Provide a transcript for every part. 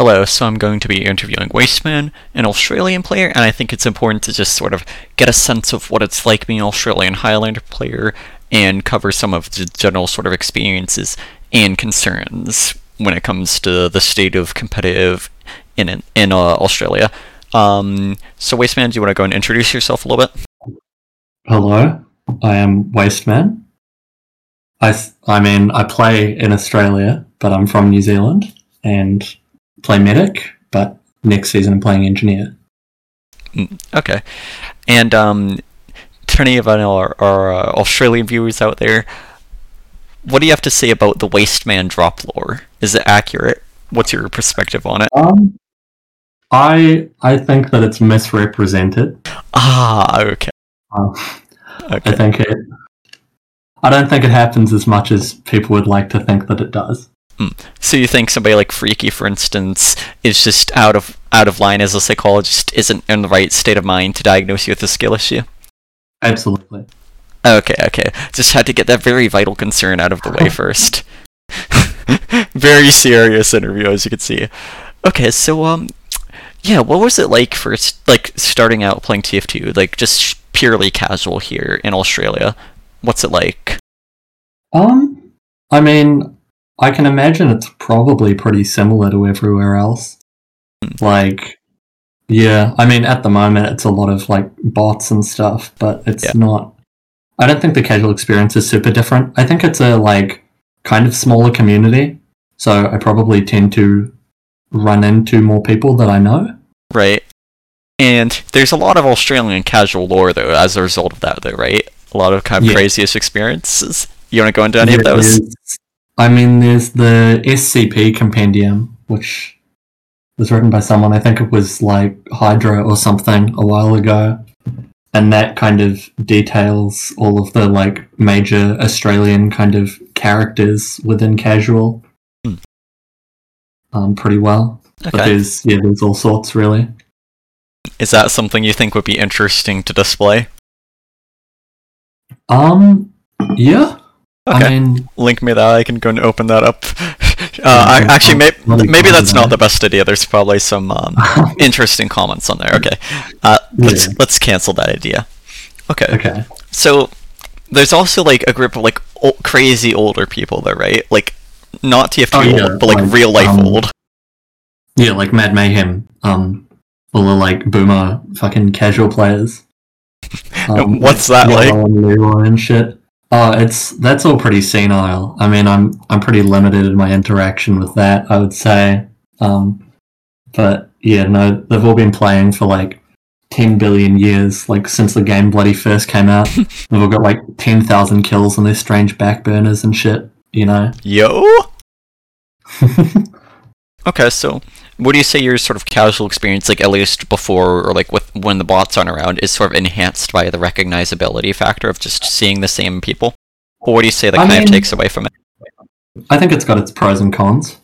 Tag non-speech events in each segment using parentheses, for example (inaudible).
hello, so I'm going to be interviewing Wasteman, an Australian player, and I think it's important to just sort of get a sense of what it's like being an Australian Highlander player and cover some of the general sort of experiences and concerns when it comes to the state of competitive in in uh, Australia. Um, so, Wasteman, do you want to go and introduce yourself a little bit? Hello, I am Wasteman. I, I mean, I play in Australia, but I'm from New Zealand and play medic, but next season I'm playing engineer. Mm, okay. And um, to any of our, our uh, Australian viewers out there, what do you have to say about the Wasteman drop lore? Is it accurate? What's your perspective on it? Um, I I think that it's misrepresented. Ah, okay. Uh, okay. I think it. I don't think it happens as much as people would like to think that it does. Mm. So you think somebody like Freaky, for instance, is just out of out of line as a psychologist, isn't in the right state of mind to diagnose you with a skill issue? Absolutely. Okay, okay. Just had to get that very vital concern out of the way (laughs) first. (laughs) very serious interview, as you can see. Okay, so um, yeah, what was it like for like starting out playing TF2? Like just purely casual here in Australia. What's it like? Um, I mean, I can imagine it's probably pretty similar to everywhere else. Like, yeah, I mean, at the moment it's a lot of like bots and stuff, but it's yeah. not. I don't think the casual experience is super different. I think it's a like kind of smaller community, so I probably tend to run into more people that I know. Right. And there's a lot of Australian casual lore though as a result of that though, right? A lot of kind of yeah. craziest experiences. You want to go into any yeah, of those? I mean, there's the SCP compendium, which was written by someone. I think it was like Hydra or something a while ago, and that kind of details all of the like major Australian kind of characters within casual hmm. um, pretty well. Okay. But there's yeah, there's all sorts really. Is that something you think would be interesting to display? Um, yeah. Okay. I mean, link me that. I can go and open that up. (laughs) Uh, I, actually, may, maybe that's not the best idea. There's probably some um, (laughs) interesting comments on there. Okay, uh, let's yeah. let's cancel that idea. Okay. Okay. So there's also like a group of like old, crazy older people there, right? Like not TFT oh, yeah. old, but like, like real life um, old. Yeah, like Mad Mayhem. Um, all the like boomer fucking casual players. Um, (laughs) What's that like? Leroy and shit. Oh, it's that's all pretty senile. I mean, I'm I'm pretty limited in my interaction with that. I would say, um, but yeah, no, they've all been playing for like ten billion years, like since the game bloody first came out. (laughs) they've all got like ten thousand kills on their strange backburners and shit. You know? Yo. (laughs) okay, so what do you say your sort of casual experience, like at least before or like with when the bots aren't around, is sort of enhanced by the recognizability factor of just seeing the same people? Or what do you say that I kind mean, of takes away from it? I think it's got its pros and cons.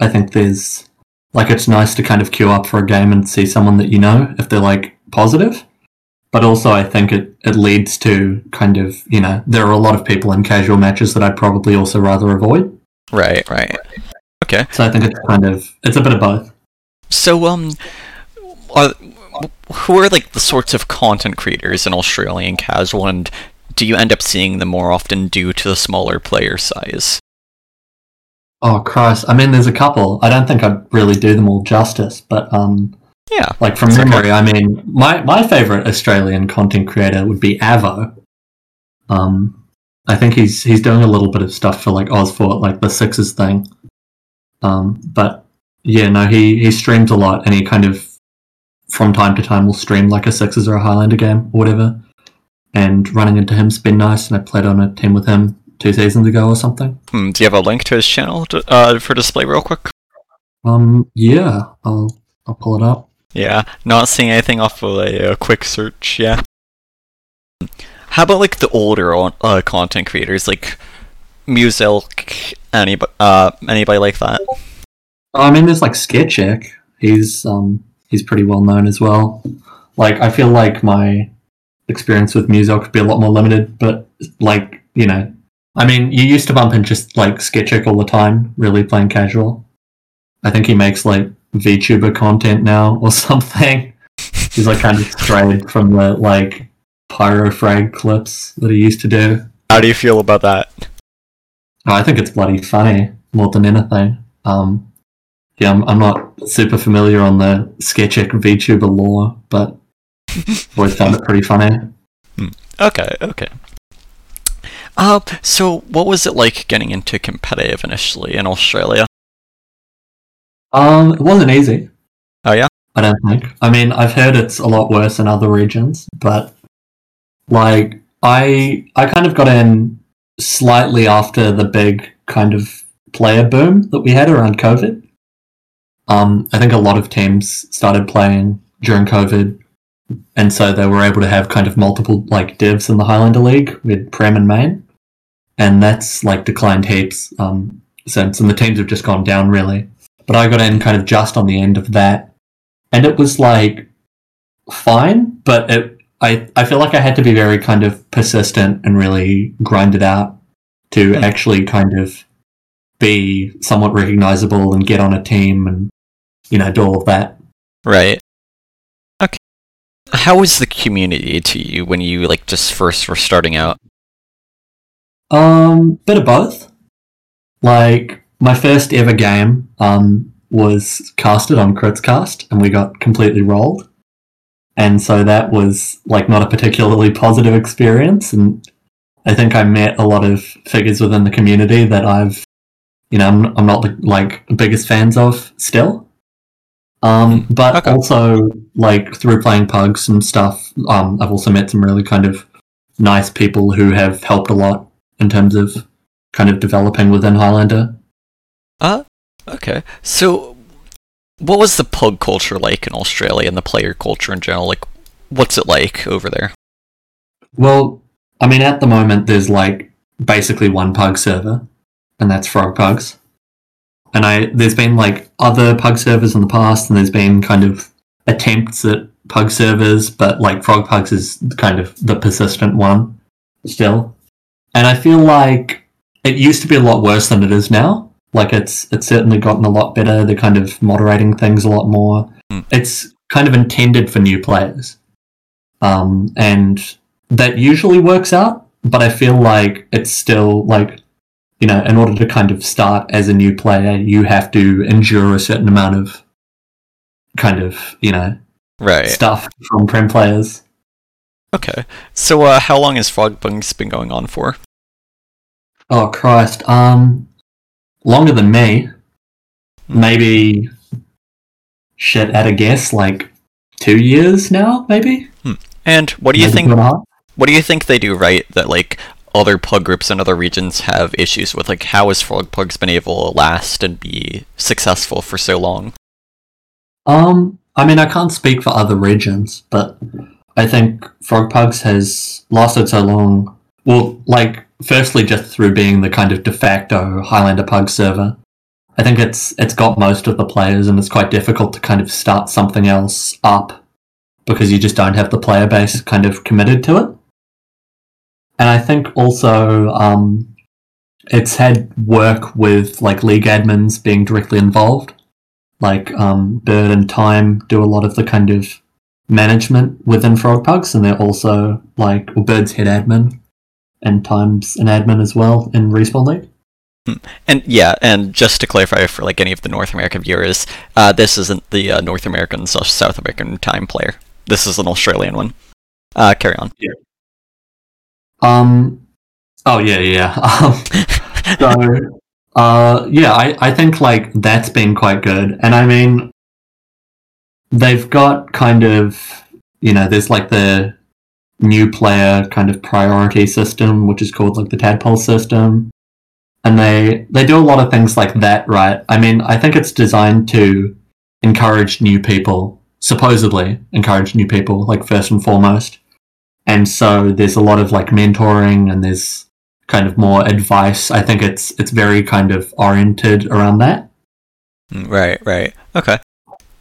I think there's like it's nice to kind of queue up for a game and see someone that you know if they're like positive. But also I think it, it leads to kind of, you know, there are a lot of people in casual matches that I'd probably also rather avoid. Right, right. Okay. So I think it's kind of it's a bit of both. So um, are, who are like the sorts of content creators in Australian casual, and do you end up seeing them more often due to the smaller player size? Oh Christ! I mean, there's a couple. I don't think I'd really do them all justice, but um, yeah, like from memory, okay. I mean, my my favorite Australian content creator would be Avo. Um, I think he's he's doing a little bit of stuff for like Ozfort, like the Sixes thing. Um, but yeah, no, he he streams a lot, and he kind of from time to time will stream like a Sixes or a Highlander game or whatever. And running into him's been nice, and I played on a team with him two seasons ago or something. Hmm, do you have a link to his channel to, uh, for display, real quick? Um, yeah, I'll I'll pull it up. Yeah, not seeing anything off of a, a quick search. Yeah. How about like the older uh, content creators, like Muselk, anybody, uh, anybody like that? I mean, there's like Sketchek. He's um he's pretty well known as well. Like I feel like my experience with Muselk could be a lot more limited, but like you know, I mean, you used to bump into just like Sketchek all the time, really playing casual. I think he makes like VTuber content now or (laughs) something. He's like kind of strayed from the like pyrofrag clips that he used to do. How do you feel about that? I think it's bloody funny more than anything. Um, yeah, I'm, I'm not super familiar on the Sketchek VTuber lore, but always found it pretty funny. Okay, okay. Uh, so what was it like getting into competitive initially in Australia? Um, it wasn't easy. Oh yeah? I don't think. I mean, I've heard it's a lot worse in other regions, but like I I kind of got in slightly after the big kind of player boom that we had around COVID. Um, I think a lot of teams started playing during COVID, and so they were able to have kind of multiple like divs in the Highlander League with Prem and Main, and that's like declined heaps um, since, and the teams have just gone down really. But I got in kind of just on the end of that, and it was like fine, but it I I feel like I had to be very kind of persistent and really grind it out to Hmm. actually kind of be somewhat recognizable and get on a team and you know do all of that. Right. Okay. How was the community to you when you like just first were starting out? Um, bit of both. Like my first ever game um was casted on Critscast and we got completely rolled. And so that was like not a particularly positive experience and I think I met a lot of figures within the community that I've you know, I'm, I'm not the like biggest fans of still. Um, but Okay. also like through playing pugs and stuff, um, I've also met some really kind of nice people who have helped a lot in terms of kind of developing within Highlander. Uh, okay. So, what was the pug culture like in Australia and the player culture in general? Like, what's it like over there? Well, I mean, at the moment, there's like basically one pug server, and that's Frog Pugs. And I there's been like other pug servers in the past, and there's been kind of attempts at pug servers, but like Frog Pugs is kind of the persistent one still. And I feel like it used to be a lot worse than it is now. Like it's it's certainly gotten a lot better. They're kind of moderating things a lot more. Hmm. It's kind of intended for new players, um, and that usually works out. But I feel like it's still like you know, in order to kind of start as a new player, you have to endure a certain amount of kind of you know Right. stuff from prem players. Okay. So, uh, how long has Frog Pugs been going on for? Oh Christ, um, longer than me. Maybe shit at a guess, like two years now, maybe. And what do you Maybe think? two and a half? What do you think they do right that like other pug groups in other regions have issues with? Like, how has Frog Pugs been able to last and be successful for so long? Um, I mean, I can't speak for other regions, but I think Frog Pugs has lasted so long. Well, like, firstly, just through being the kind of de facto Highlander Pug server. I think it's it's got most of the players, and it's quite difficult to kind of start something else up because you just don't have the player base kind of committed to it. And I think also um, it's had work with like league admins being directly involved like um, Bird and Time do a lot of the kind of management within Frog Pugs, and they're also like well, Bird's head admin, and Time's an admin as well in Respawn League. And yeah, and just to clarify for like any of the North American viewers, uh, this isn't the uh, North American slash South American time player. This is an Australian one. Uh, carry on. Yeah. Um, oh yeah, yeah. (laughs) Um, so, uh, yeah, I, I think like that's been quite good, and I mean, they've got kind of you know, there's like the new player kind of priority system, which is called like the tadpole system, and they they do a lot of things like that, right? I mean, I think it's designed to encourage new people, supposedly encourage new people, like first and foremost. And so there's a lot of like mentoring and there's kind of more advice. I think it's it's very kind of oriented around that. Mm, Right, right. Okay.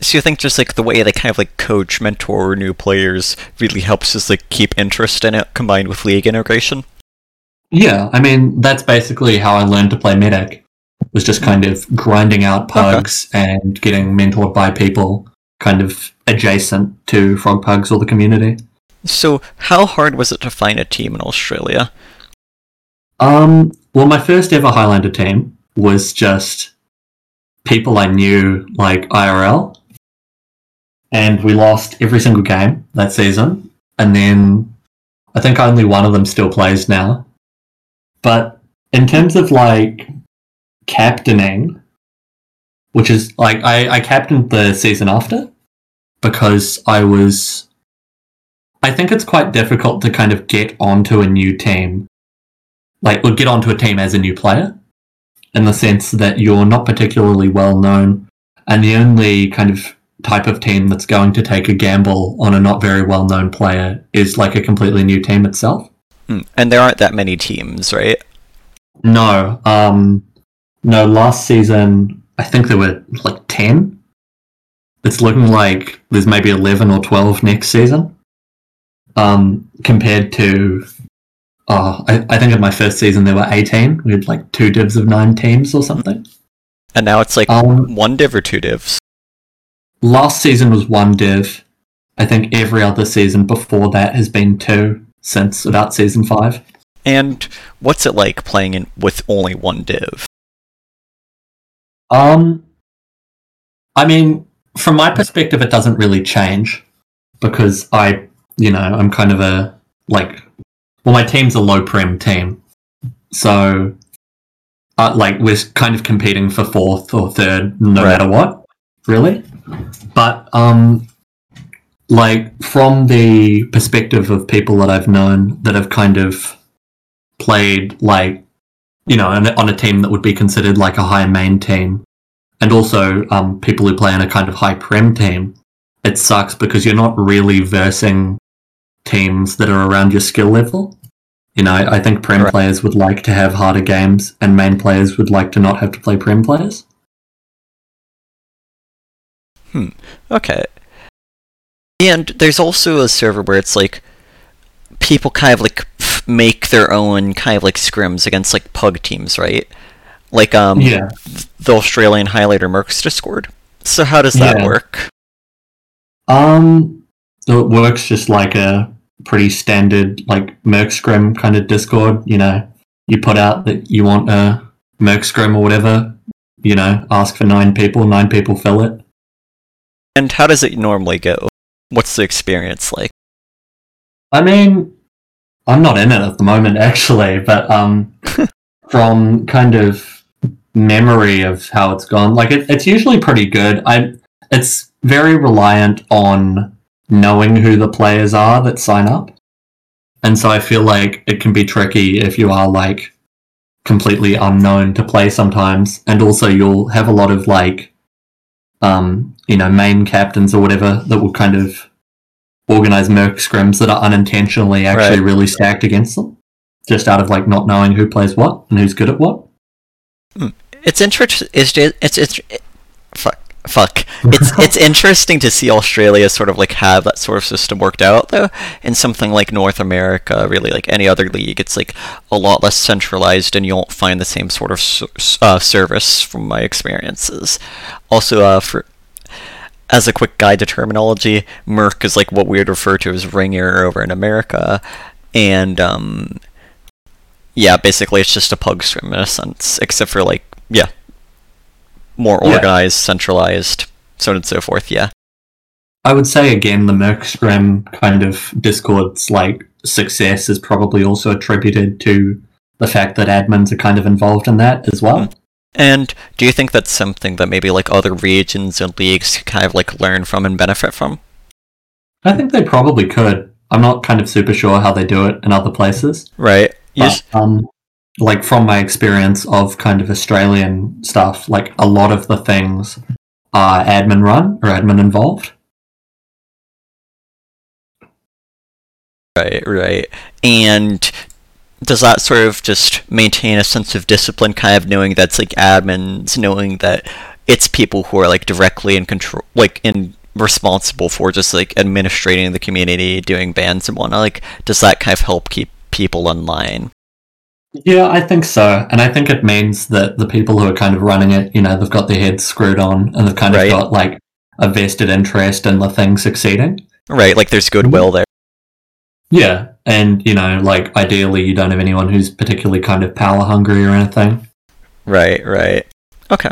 So you think just like the way they kind of like coach, mentor new players really helps just like keep interest in it combined with league integration? Yeah, I mean that's basically how I learned to play medic. was just kind of grinding out pugs and getting mentored by people kind of adjacent to frog pugs or the community. So, how hard was it to find a team in Australia? Um, well, my first ever Highlander team was just people I knew, like IRL, and we lost every single game that season. And then I think only one of them still plays now. But in terms of like captaining, which is like I, I captained the season after because I was. I think it's quite difficult to kind of get onto a new team, like, or get onto a team as a new player, in the sense that you're not particularly well known, and the only kind of type of team that's going to take a gamble on a not very well known player is like a completely new team itself. Hmm, And there aren't that many teams, right? No, um, no. Last season, I think there were like ten. It's looking like there's maybe eleven or twelve next season. Um, compared to, uh, I, I think in my first season there were eighteen. We had like two divs of nine teams or something. And now it's like Um, one div or two divs. Last season was one div. I think every other season before that has been two since about season five. And what's it like playing in with only one div? Um, I mean, from my perspective, it doesn't really change because I, you know, I'm kind of a like, well, my team's a low prem team, so uh, like we're kind of competing for fourth or third, no Right. matter what, really. But um, like from the perspective of people that I've known that have kind of played like you know, on a, on a team that would be considered like a high main team, and also um, people who play on a kind of high prem team, it sucks because you're not really versing teams that are around your skill level. You know, I, I think prem Right. players would like to have harder games, and main players would like to not have to play prem players. Okay. And there's also a server where it's like people kind of like make their own kind of like scrims against like pug teams, right? Like um yeah. the Australian highlander Mercs Discord. So how does that Yeah. work? Um, so it works just like a pretty standard like Merc Scrim kind of Discord. You know, you put out that you want a Merc Scrim or whatever. You know, ask for nine people, nine people fill it. And how does it normally go? What's the experience like? I mean, I'm not in it at the moment actually, but um, (laughs) from kind of memory of how it's gone, like it, it's usually pretty good. I it's very reliant on knowing who the players are that sign up, and so I feel like it can be tricky if you are like completely unknown to play sometimes, and also you'll have a lot of like um, you know, main captains or whatever that will kind of organize merc scrims that are unintentionally actually Right. really stacked against them, just out of like not knowing who plays what and who's good at what. It's interesting. It's it's it's fuck fuck. It's (laughs) it's interesting to see Australia sort of like have that sort of system worked out though. In something like North America, really like any other league, it's like a lot less centralized, and you won't find the same sort of uh, service from my experiences. Also, uh, for as a quick guide to terminology, Merc is like what we would refer to as ringer over in America, and um, yeah, basically it's just a pug scrim in a sense, except for like yeah, more Yeah. organized, centralized, so on and so forth. Yeah, I would say again, the merc scrim kind of Discord's like success is probably also attributed to the fact that admins are kind of involved in that as well. And do you think that's something that maybe like other regions and leagues could kind of like learn from and benefit from? I think they probably could. I'm not kind of super sure how they do it in other places. Right. You But, um, like from my experience of kind of Australian stuff, like a lot of the things are admin run or admin involved. Right, right. And does that sort of just maintain a sense of discipline, kind of knowing that's like admins, knowing that it's people who are like directly in control, like in responsible for just like administrating the community, doing bans and whatnot? Like, does that kind of help keep people in line? Yeah, I think so. And I think it means that the people who are kind of running it, you know, they've got their heads screwed on and they've kind Right. of got like a vested interest in the thing succeeding. Right, like there's goodwill mm-hmm. there. Yeah. And, you know, like ideally you don't have anyone who's particularly kind of power hungry or anything. Right, right. Okay.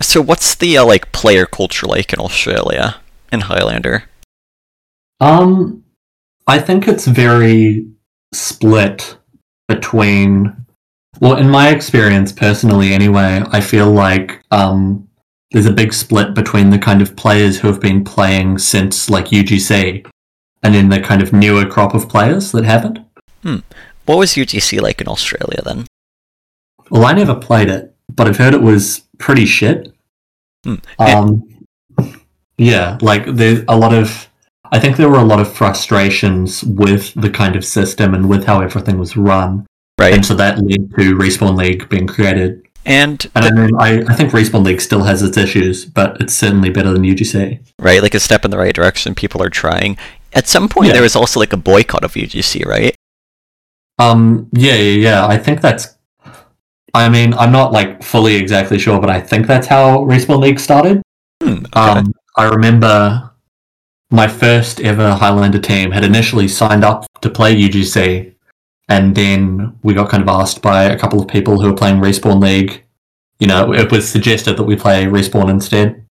So what's the uh, like player culture like in Australia in Highlander? Um, I think it's very split between. Well, in my experience, personally, anyway, I feel like um, there's a big split between the kind of players who have been playing since like UGC, and in the kind of newer crop of players that haven't. What was UGC like in Australia then? Well, I never played it, but I've heard it was pretty shit. Hmm. Um, yeah, like there's a lot of. I think there were a lot of frustrations with the kind of system and with how everything was run, Right. and so that led to Respawn League being created. And And I mean, I, I think Respawn League still has its issues, but it's certainly better than UGC. right, like a step in the right direction. People are trying. At some point, Yeah. there was also like a boycott of UGC, right? Um, yeah, yeah, yeah. I think that's. I mean, I'm not like fully exactly sure, but I think that's how Respawn League started. Hmm, okay. Um, I remember my first ever Highlander team had initially signed up to play UGC, and then we got kind of asked by a couple of people who were playing Respawn League. You know, it was suggested that we play Respawn instead.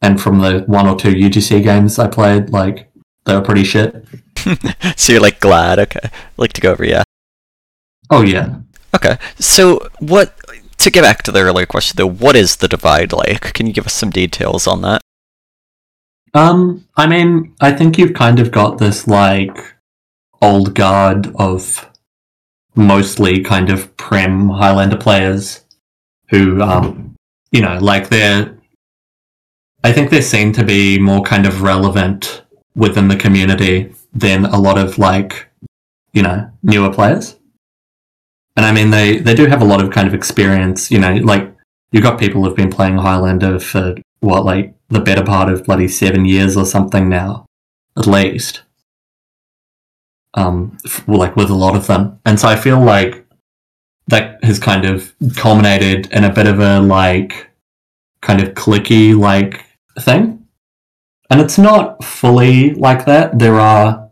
And from the one or two UGC games I played, like they were pretty shit. (laughs) so you're like glad, okay. Like to go over, yeah. Oh yeah, Okay. So what? To get back to the earlier question, though, what is the divide like? Can you give us some details on that? Um, I mean, I think you've kind of got this like old guard of mostly kind of prem Highlander players who, um, you know, like they're. I think they seem to be more kind of relevant within the community than a lot of like, you know, newer players. And I mean, they they do have a lot of kind of experience. You know, like you've got people who've been playing Highlander for what, like the better part of bloody seven years or something now, at least. Um, like with a lot of them, and so I feel like that has kind of culminated in a bit of a like kind of clicky like thing, and it's not fully like that. There are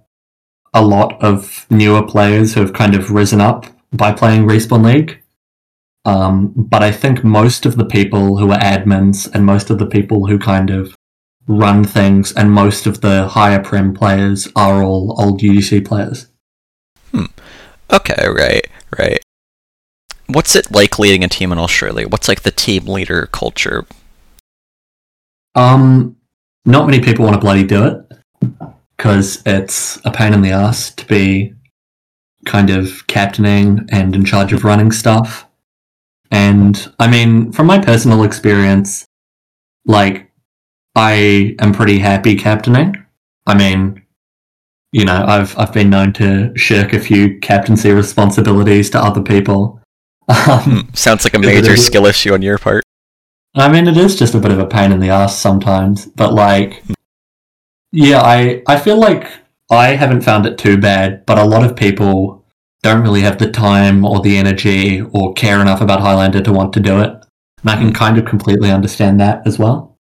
a lot of newer players who have kind of risen up by playing Respawn League. Um, but I think most of the people who are admins and most of the people who kind of run things and most of the higher prem players are all old UGC players. Hmm. Okay, right, right. What's it like leading a team in Australia? What's like the team leader culture? Um, not many people want to bloody do it because it's a pain in the ass to be kind of captaining and in charge of running stuff. And I mean, from my personal experience, like I am pretty happy captaining. I mean, you know, I've I've been known to shirk a few captaincy responsibilities to other people. (laughs) Um, Hmm, sounds like a major skill issue on your part. I mean, it is just a bit of a pain in the ass sometimes, but like, yeah, I I feel like I haven't found it too bad, but a lot of people don't really have the time or the energy or care enough about Highlander to want to do it, and I can hmm. kind of completely understand that as well.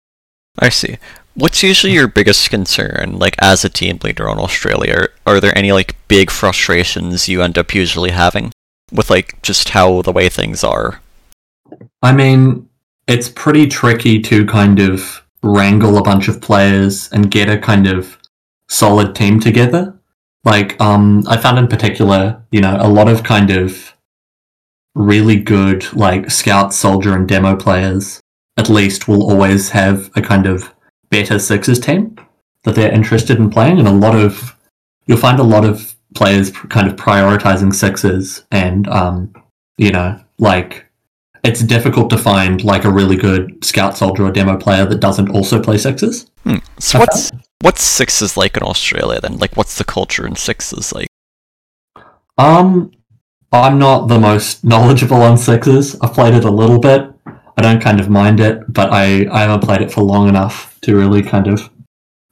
I see. What's usually your biggest concern, like as a team leader on Australia? Are, are there any like big frustrations you end up usually having with like just how the way things are? I mean, it's pretty tricky to kind of wrangle a bunch of players and get a kind of solid team together. Like, um, I found in particular, you know, a lot of kind of really good, like, scout, soldier, and demo players, at least, will always have a kind of better sixes team that they're interested in playing. And a lot of, you'll find a lot of players kind of prioritizing sixes and, um, you know, like, it's difficult to find like a really good scout soldier or demo player that doesn't also play sixes. Hmm. So what's what's sixes like in Australia then? Like what's the culture in sixes like? Um, I'm not the most (laughs) knowledgeable on sixes. I've played it a little bit. I don't kind of mind it, but I, I haven't played it for long enough to really kind of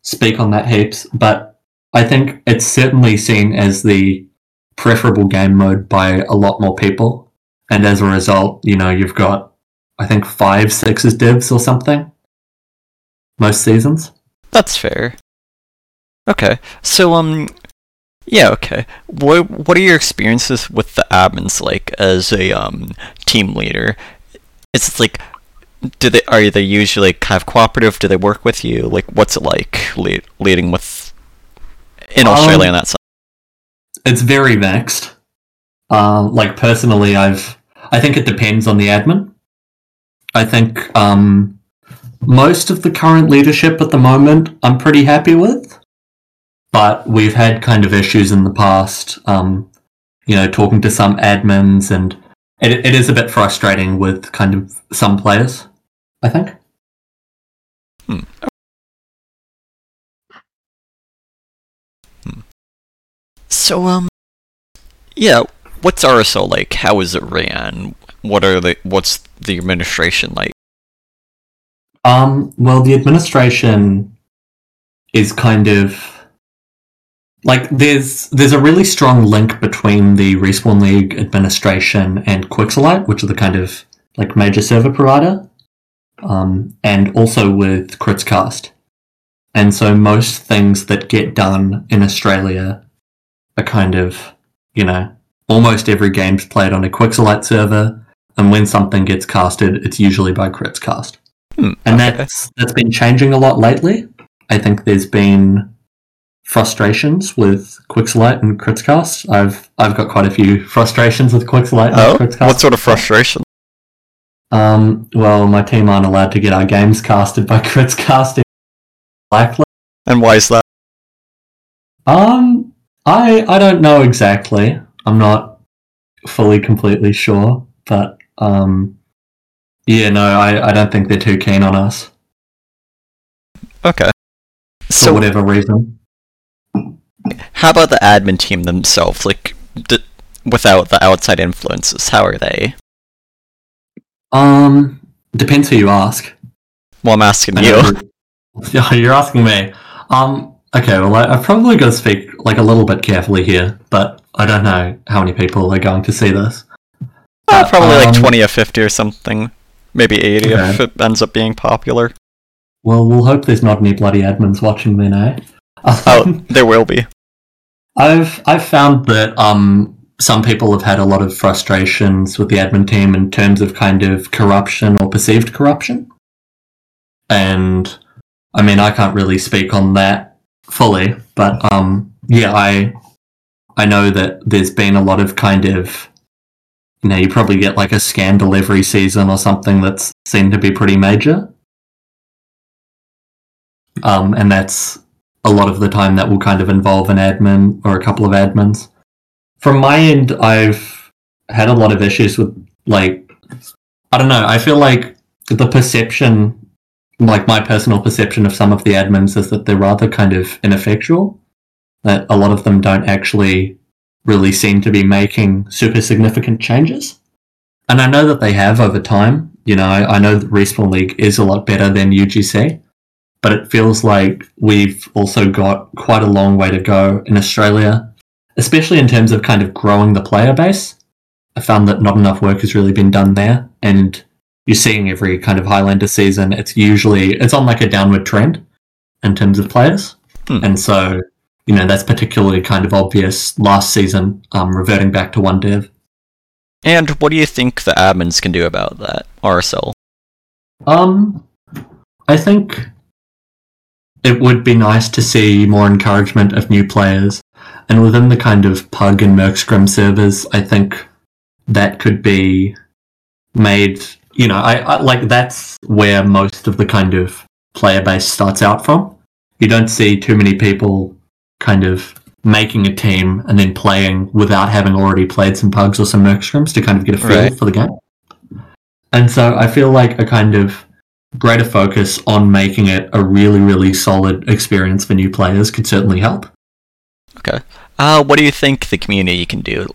speak on that heaps. But I think it's certainly seen as the preferable game mode by a lot more people. And as a result, you know, you've got, I think, five sixes divs or something most seasons. That's fair. Okay, so um, yeah, okay. What what are your experiences with the admins like as a um team leader? It's like, do they are they usually kind of cooperative? Do they work with you? Like, what's it like lead, leading with in Australia Um, on that side? It's very vexed. Uh, like personally, I've I think it depends on the admin. I think um, most of the current leadership at the moment I'm pretty happy with, but we've had kind of issues in the past. Um, you know, talking to some admins, and it, it is a bit frustrating with kind of some players. I think. So um, yeah. What's RSO like? How is it ran? What are the what's the administration like? Um, well, the administration is kind of like there's there's a really strong link between the Respawn League administration and Qixalite, which are the kind of like major server provider, um, and also with Critscast. And so most things that get done in Australia are kind of, you know, almost every game's played on a Qixalite server, and when something gets casted, it's usually by Critscast Hmm, and okay. that's that's been changing a lot lately. I think there's been frustrations with Qixalite and Critscast. I've I've got quite a few frustrations with Qixalite Oh, and Critscast. what sort of frustration? Um, well, my team aren't allowed to get our games casted by (laughs) Critscast Blacklist. And why is that? Um, I I don't know exactly. I'm not fully completely sure, but um, yeah, no, I I don't think they're too keen on us Okay. for So whatever reason. How about the admin team themselves? Like, d- without the outside influences, how are they? Um, depends who you ask. Well, I'm asking you. (laughs) Yeah, you're asking me. Um, okay, well, I, I've probably got to speak like a little bit carefully here, but I don't know how many people are going to see this. Uh, probably like um, 20 or 50 or something. Maybe 80 if it ends up being popular. Well, we'll hope there's not any bloody admins watching then, eh? (laughs) Oh, there will be. I've I've found that um some people have had a lot of frustrations with the admin team in terms of kind of corruption or perceived corruption. And I mean I can't really speak on that fully, but um yeah, I I know that there's been a lot of kind of you know, you probably get like a scandal every season or something that's seen to be pretty major. Um, and that's a lot of the time that will kind of involve an admin or a couple of admins. From my end, I've had a lot of issues with like I don't know, I feel like the perception like my personal perception of some of the admins is that they're rather kind of ineffectual. That a lot of them don't actually really seem to be making super significant changes. And I know that they have over time. You know, I, know that Respawn League is a lot better than UGC but it feels like we've also got quite a long way to go in Australia, especially in terms of kind of growing the player base. I found that not enough work has really been done there, and you're seeing every kind of Highlander season. It's usually it's on like a downward trend in terms of players, Hmm. and so you know that's particularly kind of obvious last season, um, reverting back to one div. And what do you think the admins can do about that? RSL. Um, I think it would be nice to see more encouragement of new players, and within the kind of Pug and Mercscrim servers, I think that could be made. You know, I, I like that's where most of the kind of player base starts out from. You don't see too many people kind of making a team and then playing without having already played some pugs or some mercscrims to kind of get a feel Right. for the game. And so I feel like a kind of greater focus on making it a really, really solid experience for new players could certainly help. Okay. Uh, what do you think the community can do?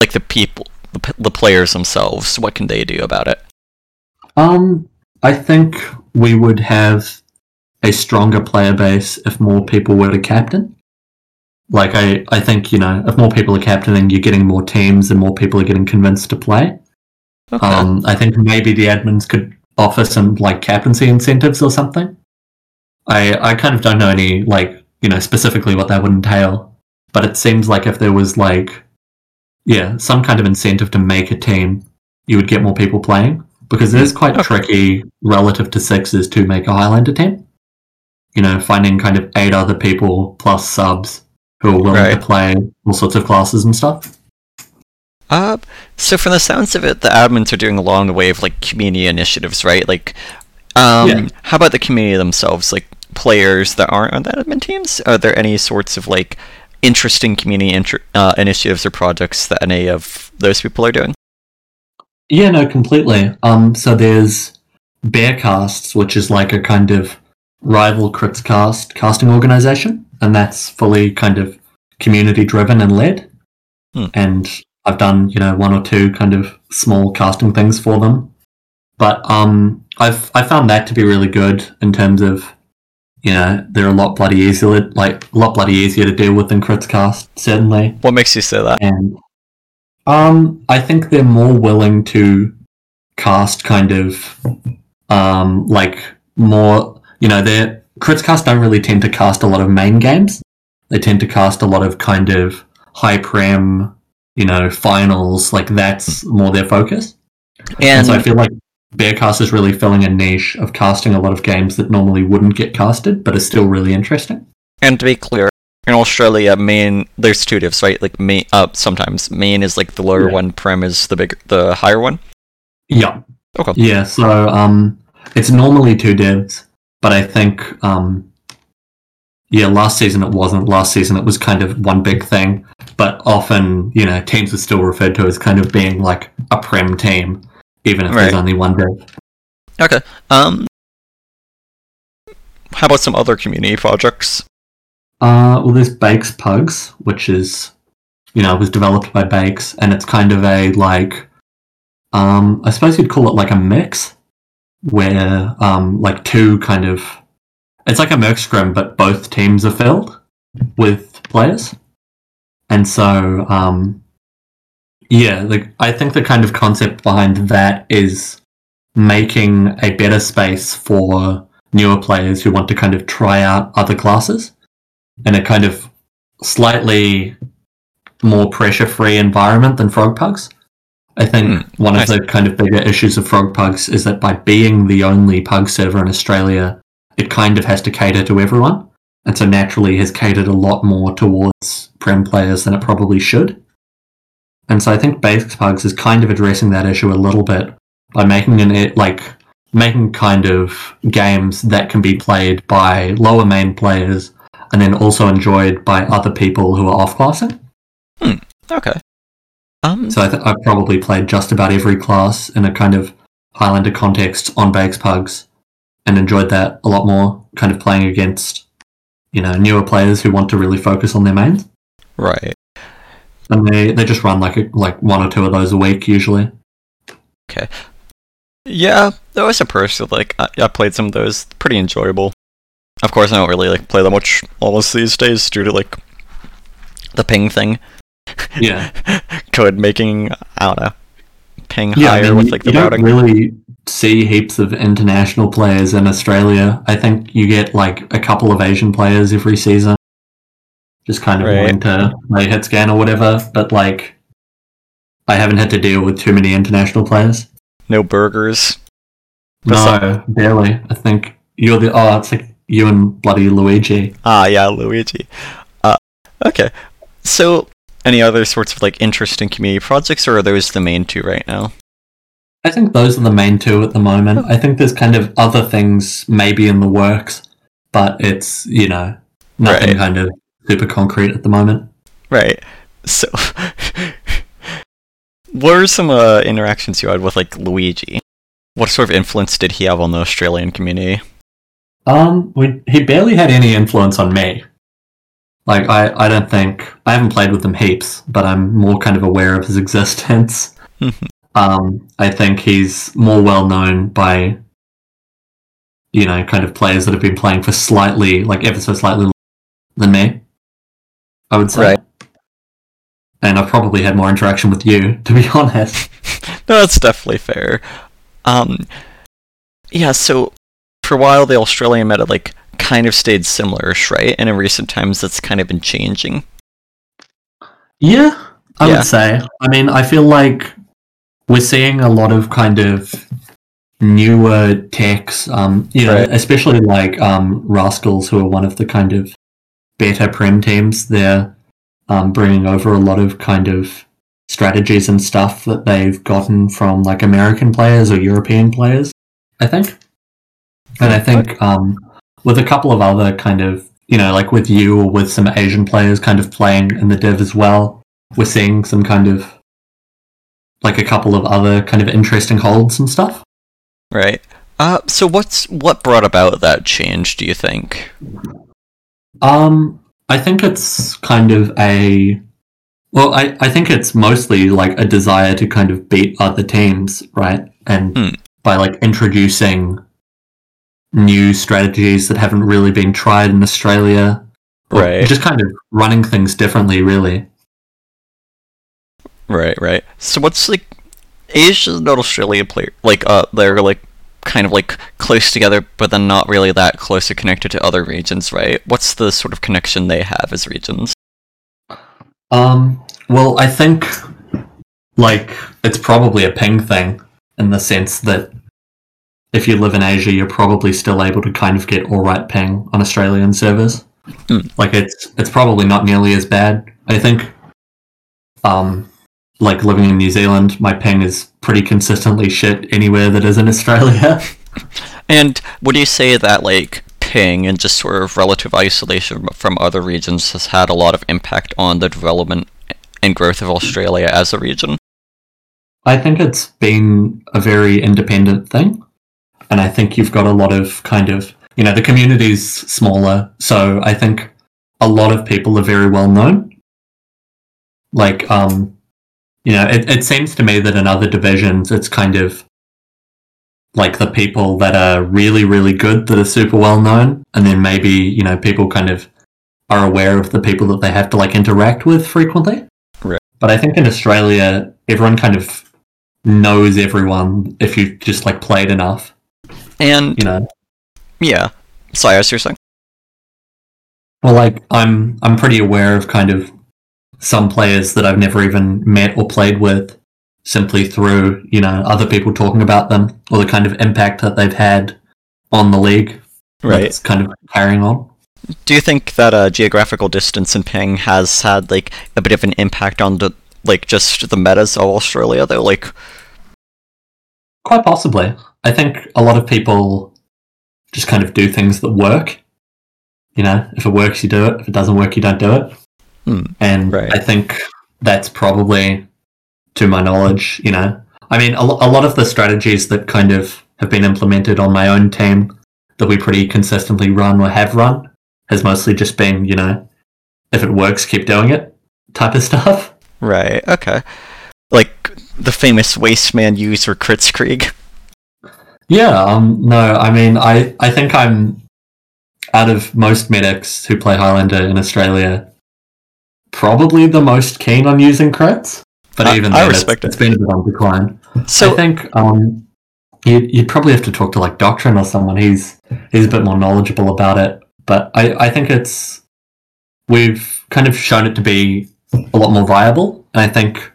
Like the people, the, p- the players themselves, what can they do about it? Um, I think we would have a stronger player base if more people were to captain. Like I, I think you know if more people are captaining, you're getting more teams and more people are getting convinced to play. Okay. Um, I think maybe the admins could offer some like captaincy incentives or something. I I kind of don't know any like you know specifically what that would entail, but it seems like if there was like yeah some kind of incentive to make a team, you would get more people playing because it is quite Okay. tricky relative to sixes to make a Highlander team. You know, finding kind of eight other people plus subs who are willing Right. to play all sorts of classes and stuff. Uh, so from the sounds of it, the admins are doing a long way of like community initiatives, right? Like, um, Yeah. how about the community themselves? Like players that aren't on the admin teams? Are there any sorts of like interesting community inter- uh, initiatives or projects that any of those people are doing? Yeah, no, completely. Um, so there's Bearcasts, which is like a kind of rival Critscast casting organization, and that's fully kind of community driven and led. Hmm. And I've done, you know, one or two kind of small casting things for them. But um, I've I found that to be really good in terms of, you know, they're a lot bloody easier, like a lot bloody easier to deal with than Critscast, certainly. What makes you say that? And um, I think they're more willing to cast kind of um, like more. You know, their Critscast don't really tend to cast a lot of main games. They tend to cast a lot of kind of high prem, you know, finals. Like that's more their focus. And, And so I feel like Bearcast is really filling a niche of casting a lot of games that normally wouldn't get casted, but are still really interesting. and to be clear, in Australia, main there's two divs, right? Like main, uh, sometimes main is like the lower Yeah. one, prem is the big, the higher one. Yeah. Okay. Yeah, so um it's normally two divs, but I think um yeah, last season it wasn't. Last season it was kind of one big thing, but often, you know, teams are still referred to as kind of being like a prem team, even if there's only one div. Okay. Um, how about some other community projects? Uh well there's Bakes Pugs, which is you know, was developed by Bakes and it's kind of a like um I suppose you'd call it like a mix where um like two kind of it's like a merc scrim but both teams are filled with players. And so um yeah like i think the kind of concept behind that is making a better space for newer players who want to kind of try out other classes in a kind of slightly more pressure free environment than frog pugs I think hmm. one I of the kind of bigger issues of Frog Pugs is that by being the only pug server in Australia, it kind of has to cater to everyone. And so naturally has catered a lot more towards Prem players than it probably should. And so I think Bakes Pugs is kind of addressing that issue a little bit by making an it like making kind of games that can be played by lower main players and then also enjoyed by other people who are off classing. Hmm. Okay. Um, So I th- I've probably played just about every class in a kind of Highlander context on Bakes Pugs and enjoyed that a lot more, kind of playing against, you know, newer players who want to really focus on their mains. right. And they, they just run like a, like one or two of those a week usually. Okay. Yeah, there was a person like I, I played some of those. Pretty enjoyable. Of course, I don't really like play that much almost these days due to like the ping thing. Yeah. (laughs) Code making I don't know ping Yeah, higher I mean, with like the you routing. don't really see heaps of international players in Australia. I think you get like a couple of Asian players every season, just kind of Right. wanting to play hit scan or whatever. But like, I haven't had to deal with too many international players. No burgers. No, barely. I think you're the oh, it's like you and bloody Luigi. Ah, yeah, Luigi. Uh, okay. So, any other sorts of like interesting community projects, or are those the main two right now? I think those are the main two at the moment. I think there's kind of other things maybe in the works, but it's you know nothing Right. kind of super concrete at the moment. Right. So, (laughs) what are some uh, interactions you had with like Luigi? What sort of influence did he have on the Australian community? Um, we, he barely had any influence on me. Like, I, I don't think I haven't played with him heaps, but I'm more kind of aware of his (laughs) existence. (laughs) um, I think he's more well known by, you know, kind of players that have been playing for slightly, like ever so slightly than me. I would say. Right. And I've probably had more interaction with you, (laughs) to be honest. no, that's definitely fair. Um, yeah, so for a while the Australian meta like kind of stayed similar, right? And in recent times, that's kind of been changing. Yeah, I Yeah. would say. I mean, I feel like we're seeing a lot of kind of newer techs, um, you know, Right. especially like um, Rascals, who are one of the kind of better prem teams. They're um, bringing over a lot of kind of strategies and stuff that they've gotten from like American players or European players, I think. And I think um, with a couple of other kind of, you know, like with you or with some Asian players kind of playing in the div as well, we're seeing some kind of like a couple of other kind of interesting holds and stuff. Right. Uh, so what's what brought about that change? Do you think? Um, I think it's kind of a well, I, I think it's mostly like a desire to kind of beat other teams, right? And Hmm. by like introducing new strategies that haven't really been tried in Australia. Right. Just kind of running things differently, really. Right, right. So what's like Asia and Australia player like uh they're like kind of like close together but then not really that closely connected to other regions, right? What's the sort of connection they have as regions? Um, well, I think like it's probably a ping thing in the sense that if you live in Asia, you're probably still able to kind of get all right ping on Australian servers. Hmm. Like it's it's probably not nearly as bad. I think. Um, like living in New Zealand, my ping is pretty consistently shit anywhere that is in (laughs) Australia. And would you say that like ping and just sort of relative isolation from other regions has had a lot of impact on the development and growth of Australia as a region? I think it's been a very independent thing. And I think you've got a lot of kind of, you know, the community's smaller. So I think a lot of people are very well known. Like, um, you know, it, it seems to me that in other divisions, it's kind of like the people that are really, really good that are super well known. And then maybe, you know, people kind of are aware of the people that they have to like interact with frequently. Right. But I think in Australia, everyone kind of knows everyone if you've just like played enough, And you know. yeah. Sorry, as you're saying. Well, like I'm I'm pretty aware of kind of some players that I've never even met or played with simply through, you know, other people talking about them or the kind of impact that they've had on the league. Right. It's kind of carrying on. Do you think that uh, geographical distance and ping has had like a bit of an impact on the like just the metas of Australia though? Like, Quite possibly. I think a lot of people just kind of do things that work. You know, if it works, you do it. If it doesn't work, you don't do it. Hmm, And right. I think that's probably, to my knowledge, you know, I mean, a, lo- a lot of the strategies that kind of have been implemented on my own team that we pretty consistently run or have run has mostly just been, you know, if it works, keep doing it type of (laughs) stuff. right, okay. Like the famous Wasteman user Kritzkrieg. Yeah, um, no, I mean, I, I think I'm out of most medics who play Highlander in Australia, probably the most keen on using crits. But I- even I then, respect it's, it. it's been a bit on decline. So I think um, you'd, you'd probably have to talk to like Doctrine or someone. He's he's a bit more knowledgeable about it. But I, I think it's we've kind of shown it to be a lot more viable. And I think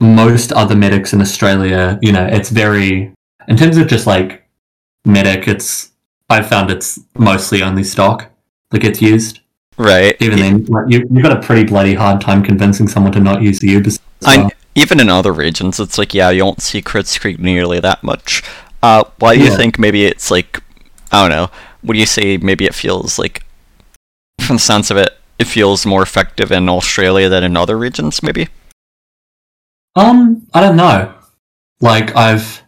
most other medics in Australia, you know, it's very in terms of just like medic. It's I've found it's mostly only stock that gets used. right, Even then, like, you you've got a pretty bloody hard time convincing someone to not use the Ubers. well. even in other regions, it's like yeah, you don't see Kritzkrieg nearly that much. Uh, why do you think maybe it's like I don't know? Would you say maybe it feels like, from the sense of it, it feels more effective in Australia than in other regions? Maybe. Um, I don't know. Like I've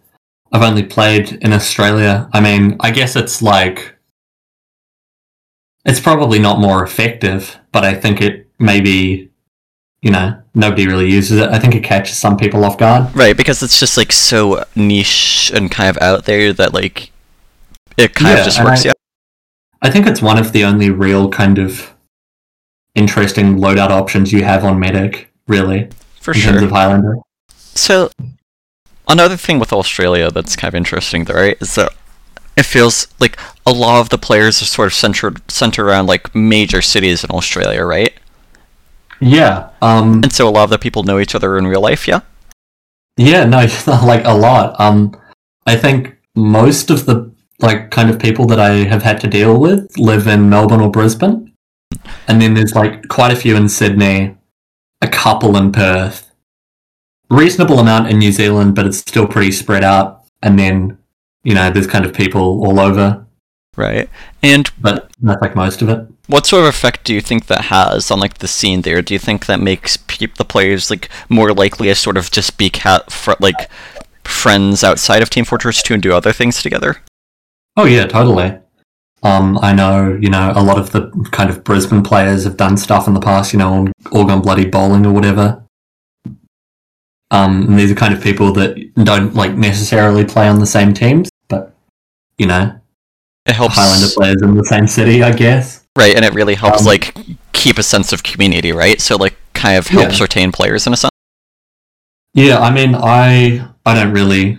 I've only played in Australia. I mean, I guess it's like it's probably not more effective, but I think it maybe you know, nobody really uses it. I think it catches some people off guard. Right, because it's just like so niche and kind of out there that like it kind Yeah, of just works. I- yeah. I think it's one of the only real kind of interesting loadout options you have on Medic, really, For in sure. terms of Highlander. So, another thing with Australia that's kind of interesting, though, right, is that it feels like a lot of the players are sort of centered centered around like major cities in Australia, right? Yeah. Um, And so a lot of the people know each other in real life, yeah. Yeah, no, (laughs) like a lot. Um, I think most of the like kind of people that I have had to deal with live in Melbourne or Brisbane, and then there's like quite a few in Sydney, a couple in Perth, reasonable amount in New Zealand, but it's still pretty spread out. And then you know there's kind of people all over, Right. And but that's like most of it. what sort of effect do you think that has on like the scene there? Do you think that makes peop the players like more likely to sort of just be cat fr- like friends outside of Team Fortress 2 and do other things together? Oh yeah, totally. Um, I know, you know, a lot of the kind of Brisbane players have done stuff in the past, you know, all, all gone bloody bowling or whatever. Um, and these are kind of people that don't like necessarily play on the same teams, but you know, It helps Highlander players in the same city, I guess. Right, and it really helps Um, like keep a sense of community, right? So like kind of helps Yeah. retain players in a sense. Yeah, I mean, I I don't really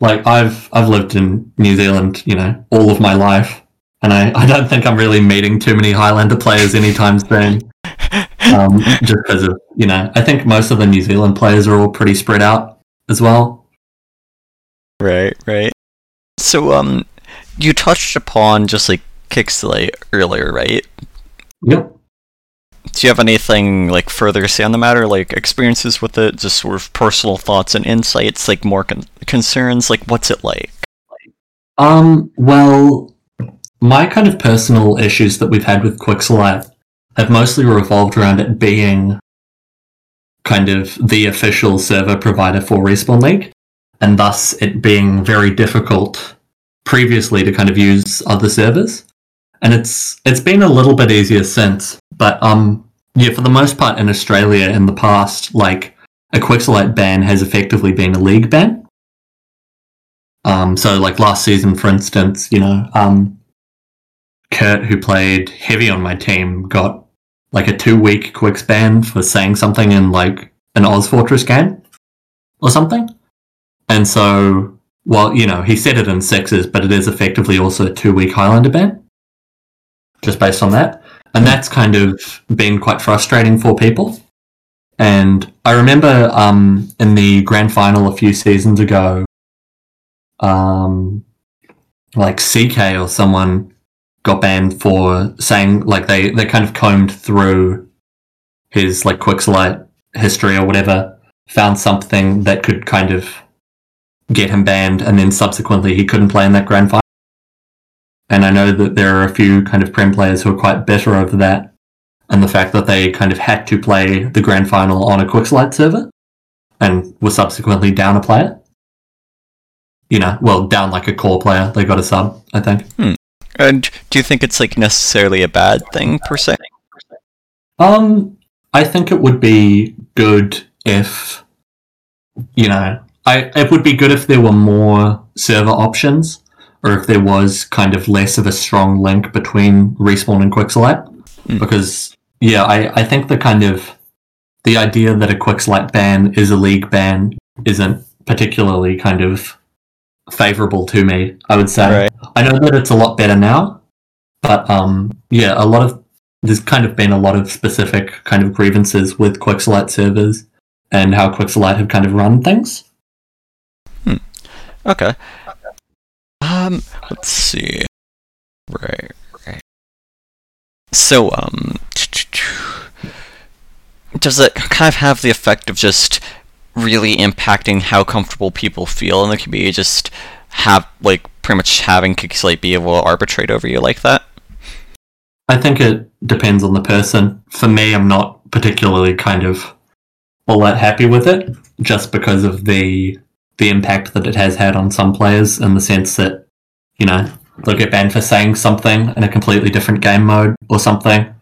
like I've I've lived in New Zealand, you know, all of my life, and I I don't think I'm really meeting too many Highlander players anytime soon. (laughs) um, just because of you know, I think most of the New Zealand players are all pretty spread out as well. Right, right. So um you touched upon just like Qixalite earlier, right? Yep. Do you have anything like further to say on the matter, like experiences with it, just sort of personal thoughts and insights, like more con- concerns, like what's it like? Um. Well, my kind of personal issues that we've had with Qixalite have mostly revolved around it being kind of the official server provider for Respawn League, and thus it being very difficult previously to kind of use other servers. And it's it's been a little bit easier since, but um yeah, for the most part in Australia in the past, like a Qixalite ban has effectively been a league ban. Um, so like last season, for instance, you know, um, Kurt, who played heavy on my team, got like a two week Quicks ban for saying something in like an Oz Fortress game or something. And so, well, you know, he said it in sixes, but it is effectively also a two week Highlander ban, just based on that. And that's kind of been quite frustrating for people. And I remember um, in the grand final a few seasons ago, um, like CK or someone got banned for saying like they they kind of combed through his like Qixalite history or whatever, found something that could kind of get him banned, and then subsequently he couldn't play in that grand final. And I know that there are a few kind of prem players who are quite bitter over that, and the fact that they kind of had to play the grand final on a Qixalite server, and were subsequently down a player you know, well, down like a core player. They got a sub, I think. Hmm. And do you think it's like necessarily a bad thing per se? Um, I think it would be good if, you know, I it would be good if there were more server options, or if there was kind of less of a strong link between respawn and Qixalite, Mm. because yeah, I I think the kind of the idea that a Qixalite ban is a league ban isn't particularly kind of favorable to me. I would say. Right. I know that it's a lot better now, but um, yeah, a lot of there's kind of been a lot of specific kind of grievances with Qixalite servers and how Qixalite have kind of run things. Hmm. Okay. Um, let's see. Right, right. So, um, (tsk) does it kind of have the effect of just really impacting how comfortable people feel in the community? Just have like pretty much having Qixalite be able to arbitrate over you like that? I think it depends on the person. For me, I'm not particularly kind of all that happy with it, just because of the the impact that it has had on some players, in the sense that you know they'll get banned for saying something in a completely different game mode or something.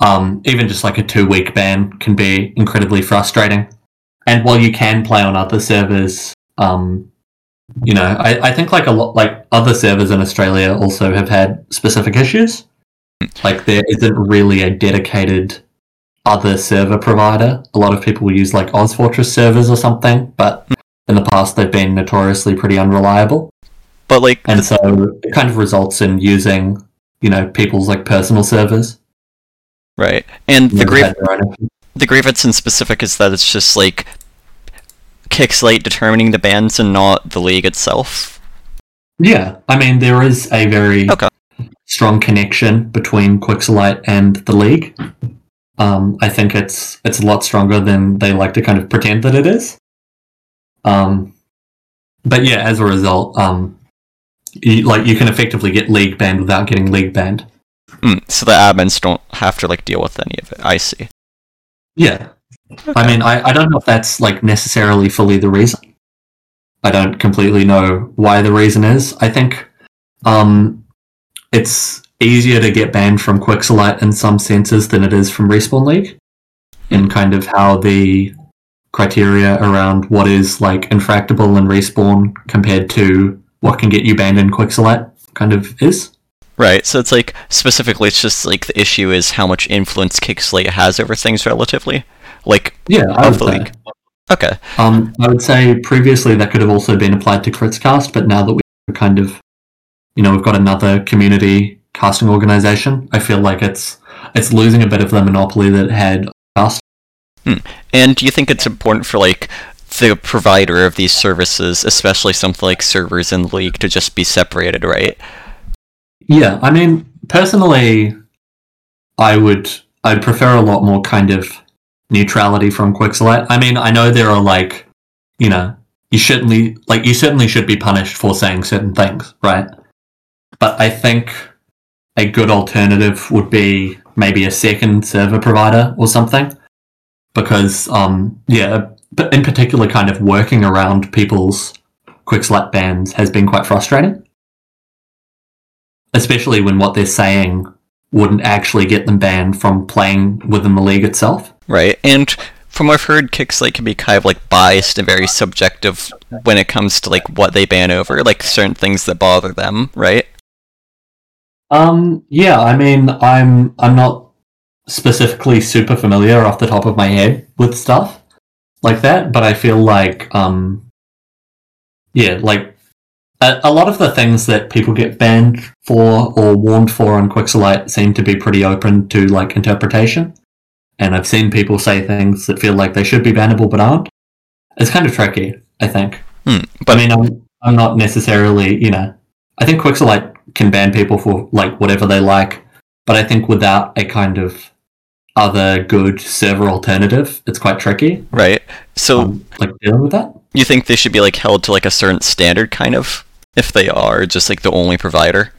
Um, even just like a two week ban can be incredibly frustrating. And while you can play on other servers, um, you know, I, I think like a lot like other servers in Australia also have had specific issues Like there isn't really a dedicated other server provider. A lot of people use like OzFortress servers or something, but in the past they've been notoriously pretty unreliable. But like, And so it kind of results in using, you know, people's like personal servers. right, and the Never grave had their own- the grievance in specific is that it's just like Qixalite determining the bans and not the league itself. Yeah, I mean there is a very Okay. strong connection between Qixalite and the league. Um, I think it's it's a lot stronger than they like to kind of pretend that it is. Um, but yeah, as a result, um, you, like you can effectively get league banned without getting league banned. Mm, so the admins don't have to like deal with any of it. I see. Yeah, I mean, I, I don't know if that's like necessarily fully the reason. I don't completely know why the reason is. I think um, it's easier to get banned from Qixalite in some senses than it is from Respawn League, in kind of how the criteria around what is like infractable in Respawn compared to what can get you banned in Qixalite kind of is. Right, so it's like specifically, it's just like the issue is how much influence Qixalite has over things relatively. Like, Yeah, Of the say. league. okay, Um, I would say previously that could have also been applied to Critscast, but now that we're kind of, you know, we've got another community casting organization, I feel like it's it's losing a bit of the monopoly that it had cast. and do you think it's important for like the provider of these services, especially something like servers in the league, to just be separated, right? Yeah, I mean, personally, I would I'd prefer a lot more kind of neutrality from Qixalite. I mean, I know there are like, you know, you shouldn't like you certainly should be punished for saying certain things, right? But I think a good alternative would be maybe a second server provider or something, because um yeah, but in particular, kind of working around people's Qixalite bans has been quite frustrating especially when what they're saying wouldn't actually get them banned from playing within the league itself. Right, and from what I've heard, Qixalite can be kind of like biased and very subjective when it comes to like what they ban over, like certain things that bother them, right? Um, yeah, I mean, I'm I'm not specifically super familiar off the top of my head with stuff like that, but I feel like um, yeah, like a, a lot of the things that people get banned for or warned for on Qixalite seem to be pretty open to like interpretation. And I've seen people say things that feel like they should be bannable but aren't. It's kind of tricky, I think. Hmm, But but I mean, I'm I'm not necessarily, you know, I think Qixalite can ban people for like whatever they like, but I think without a kind of other good server alternative, it's quite tricky. right. So um, like dealing with that. you think they should be like held to like a certain standard, kind of, if they are just like the only provider?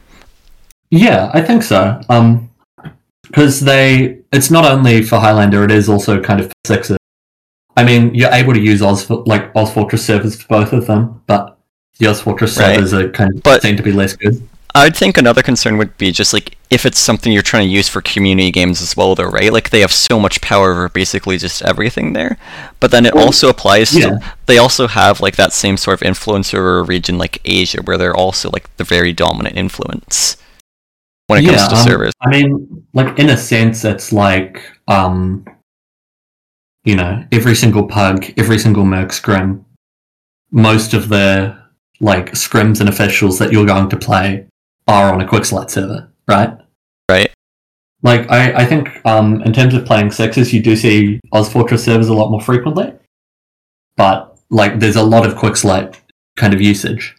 Yeah, I think so. Um, because they, it's not only for Highlander, it is also kind of for Sixer. I mean, you're able to use Oz like Oz Fortress servers for both of them, but the Oz Fortress Right. servers are kind of But- seem to be less good. I'd think another concern would be just like if it's something you're trying to use for community games as well, though, right? Like they have so much power over basically just everything there. But then it Well, also applies yeah. to they also have like that same sort of influence over a region like Asia, where they're also like the very dominant influence when it comes to um, servers. I mean, like in a sense, it's like um, you know, every single pug, every single merc scrim, most of the like scrims and officials that you're going to play are on a Qixalite server, right? Right. Like I, I think um, in terms of playing sixes, you do see Oz Fortress servers a lot more frequently, but like there's a lot of Qixalite kind of usage.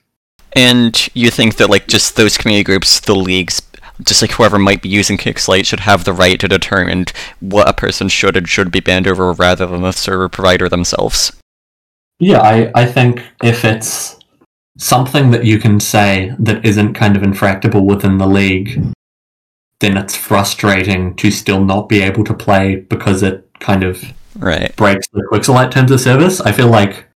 And you think that like just those community groups, the leagues, just like whoever might be using quick Qixalite should have the right to determine what a person should and should be banned over rather than the server provider themselves. Yeah, I, I think if it's something that you can say that isn't kind of infractable within the league, then it's frustrating to still not be able to play because it kind of Right. breaks the Qixalite terms of service. I feel like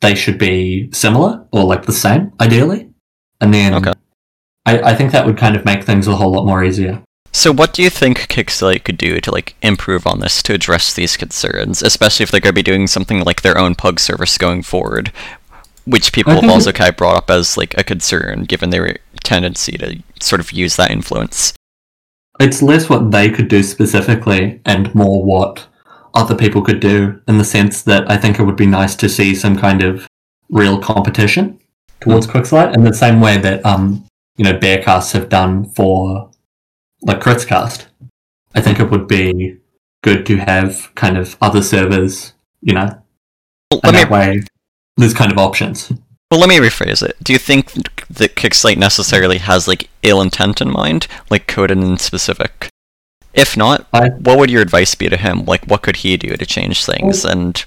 they should be similar or like the same, ideally. And then Okay. I, I think that would kind of make things a whole lot more easier. So what do you think Qixalite could do to like improve on this to address these concerns, especially if they're going to be doing something like their own pug service going forward, which people have also kind of brought up as like a concern given their tendency to sort of use that influence. It's less what they could do specifically and more what other people could do in the sense that I think it would be nice to see some kind of real competition towards Qixalite in the same way that um you know Bearcasts have done for like Critscast. I think it would be good to have kind of other servers, you know, Well, and let me that way there's kind of options. Well, let me rephrase it. Do you think that Qixalite necessarily has like ill intent in mind, like Coden in specific? If not, I what would your advice be to him? Like, what could he do to change things and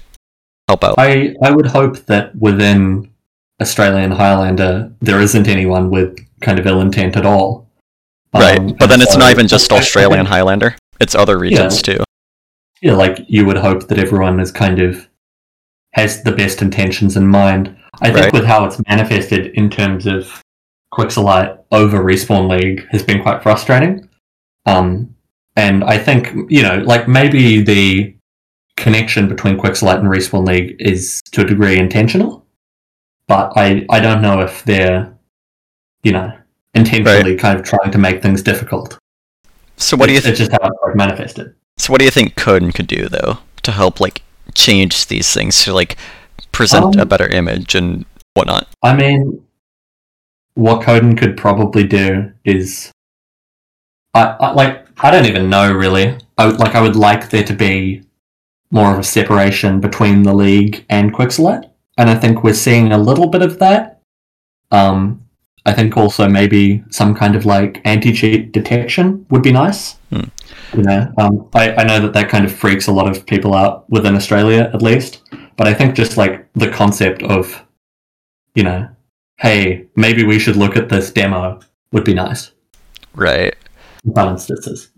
help out? I I would hope that within Australian Highlander there isn't anyone with kind of ill intent at all. right, Um, but then it's so not even just Australian Highlander; it's other regions too. yeah, like you would hope that everyone is kind of has the best intentions in mind. I think Right. with how it's manifested in terms of Qixalite over Respawn League has been quite frustrating. Um, and I think you know, like maybe the connection between Qixalite and Respawn League is to a degree intentional, but I I don't know if they're you know intentionally kind of trying to make things difficult. So, what do you It's, th- it's just how it's manifested. so what do you think Coden could do though to help like change these things to like present a Um, better image and whatnot? I mean, what Coden could probably do is, I, I like I don't even know really. I would, like I would like there to be more of a separation between the league and Qixalite, and I think we're seeing a little bit of that. Um, I think also maybe some kind of like anti-cheat detection would be nice. Hmm. You know, um, I, I know that that kind of freaks a lot of people out within Australia, at least. But I think just like the concept of, you know, hey, maybe we should look at this demo would be nice Right. some instances.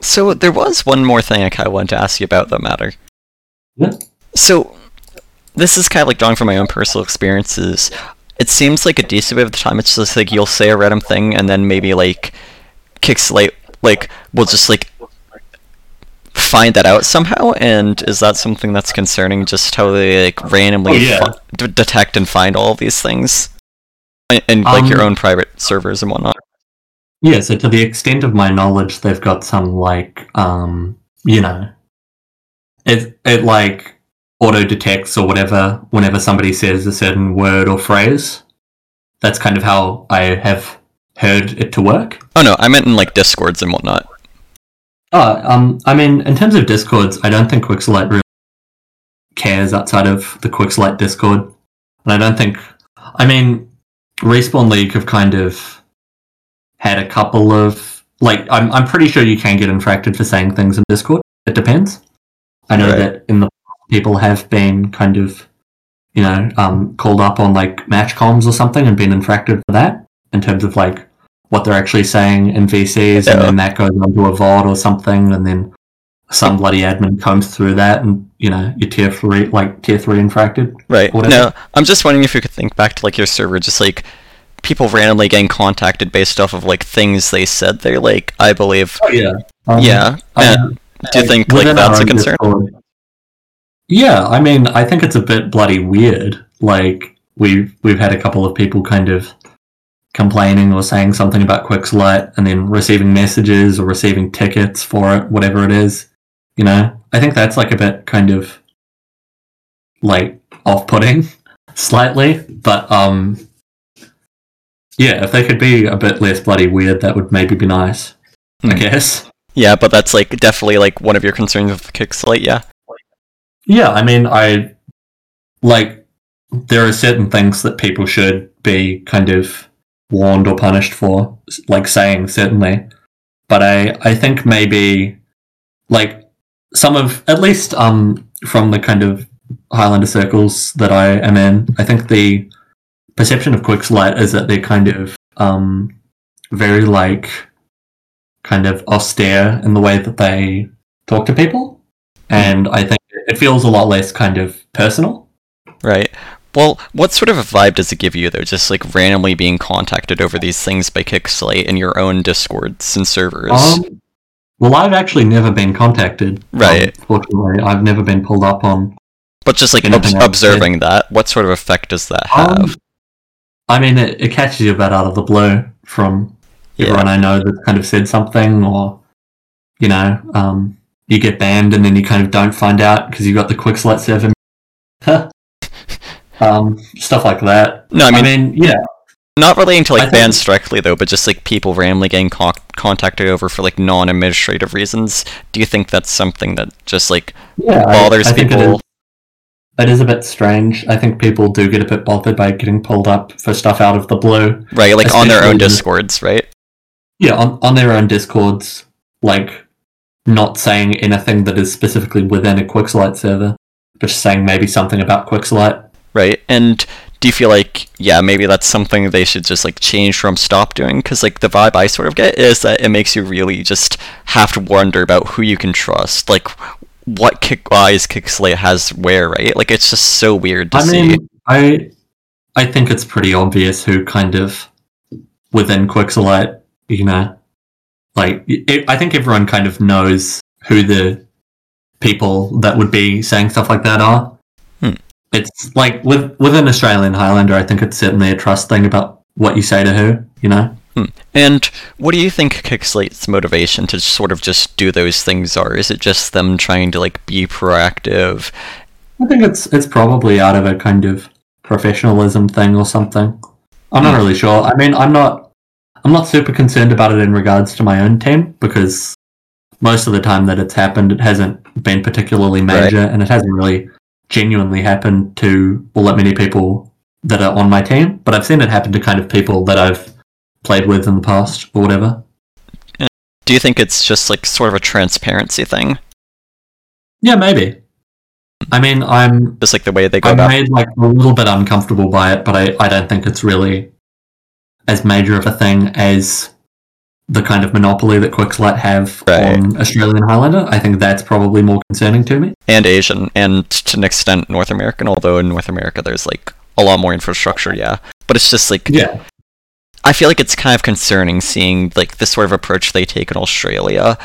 So there was one more thing I kind of wanted to ask you about that matter. Yeah. So this is kind of like drawing from my own personal experiences. It seems like a decent bit of the time it's just like you'll say a random thing and then maybe like Qixalite like will just like find that out somehow and is that something that's concerning just how they like randomly Oh, yeah. fi- d- detect and find all these things and, and like your Um, own private servers and whatnot Yeah, so to the extent of my knowledge, they've got some like, um, you know, it it like auto detects or whatever whenever somebody says a certain word or phrase. That's kind of how I have heard it to work. oh no I meant in like discords and whatnot Oh, um, I mean, in terms of discords, I don't think Qixalite really cares outside of the Qixalite Discord, and I don't think. I mean, Respawn League have kind of had a couple of like. I'm I'm pretty sure you can get infracted for saying things in Discord. It depends. I know Right. that in the people have been kind of, you know, um, called up on like match comms or something and been infracted for that in terms of like what they're actually saying in VCs, and then that goes onto a VOD or something, and then some bloody admin combs through that, and you know, you're tier three, like tier three infracted. Right. No, I'm just wondering if you could think back to like your server, just like people randomly getting contacted based off of like things they said. They're like, I believe. Oh yeah, um, yeah. And do you think like that's a concern? Discord- Yeah, I mean, I think it's a bit bloody weird. Like we've we've had a couple of people kind of complaining or saying something about Qixalite and then receiving messages or receiving tickets for it, whatever it is. You know, I think that's like a bit kind of like off-putting (laughs) slightly, but um yeah, if they could be a bit less bloody weird, that would maybe be nice. I Hmm. guess. Yeah, but that's like definitely like one of your concerns with the Qixalite. Yeah. Yeah, I mean, I like there are certain things that people should be kind of warned or punished for, like saying certainly. But I, I think maybe like some of at least um from the kind of Highlander circles that I am in, I think the perception of Qixalite is that they're kind of um very like kind of austere in the way that they talk to people. And I think it feels a lot less kind of personal. Right. Well, what sort of a vibe does it give you though? Just like randomly being contacted over these things by Qixalite in your own discords and servers. Um, well, I've actually never been contacted. Right. Um, fortunately, I've never been pulled up on. but just like ob- observing that, what sort of effect does that have? Um, I mean, it, it catches you a bit out of the blue from Yeah. everyone I know that kind of said something, or you know, um, you get banned and then you kind of don't find out because you've got the Qixalite server. (laughs) um, stuff like that. No, I mean, I mean, yeah, not relating to I like think- directly though, but just like people randomly getting co- contacted over for like non-administrative reasons. Do you think that's something that just like yeah. Bothers I, people? is- It is a bit strange. I think people do get a bit bothered by getting pulled up for stuff out of the blue. right, like on their own discords, right? Yeah, on, on their own discords, like not saying anything that is specifically within a Qixalite server, but just saying maybe something about Qixalite. Right, and do you feel like yeah, maybe that's something they should just like change from stop doing? Because like the vibe I sort of get is that it makes you really just have to wonder about who you can trust, like what kick eyes Qixalite has where, right? Like it's just so weird to I see. mean, I I think it's pretty obvious who kind of within Qixalite, you know, like it, I think everyone kind of knows who the people that would be saying stuff like that are. Hmm. It's like with with an Australian Highlander, I think it's certainly a trust thing about what you say to who, you know. And what do you think Qixalite's motivation to sort of just do those things are? Is it just them trying to like be proactive? I think it's it's probably out of a kind of professionalism thing or something. I'm not Hmm. really sure. I mean, I'm not I'm not super concerned about it in regards to my own team because most of the time that it's happened, it hasn't been particularly major, and it hasn't really genuinely happen to all that many people that are on my team. But I've seen it happen to kind of people that I've played with in the past or whatever. Do you think it's just like sort of a transparency thing? Yeah, maybe. I mean, I'm Just like the way they go I'm about made like a little bit uncomfortable by it, but I, I don't think it's really as major of a thing as the kind of monopoly that Qixalite have Right. on Australian Highlander. I think that's probably more concerning to me. and Asian and to an extent North American, although in North America there's like a lot more infrastructure, yeah. But it's just like Yeah. I feel like it's kind of concerning seeing like the sort of approach they take in Australia.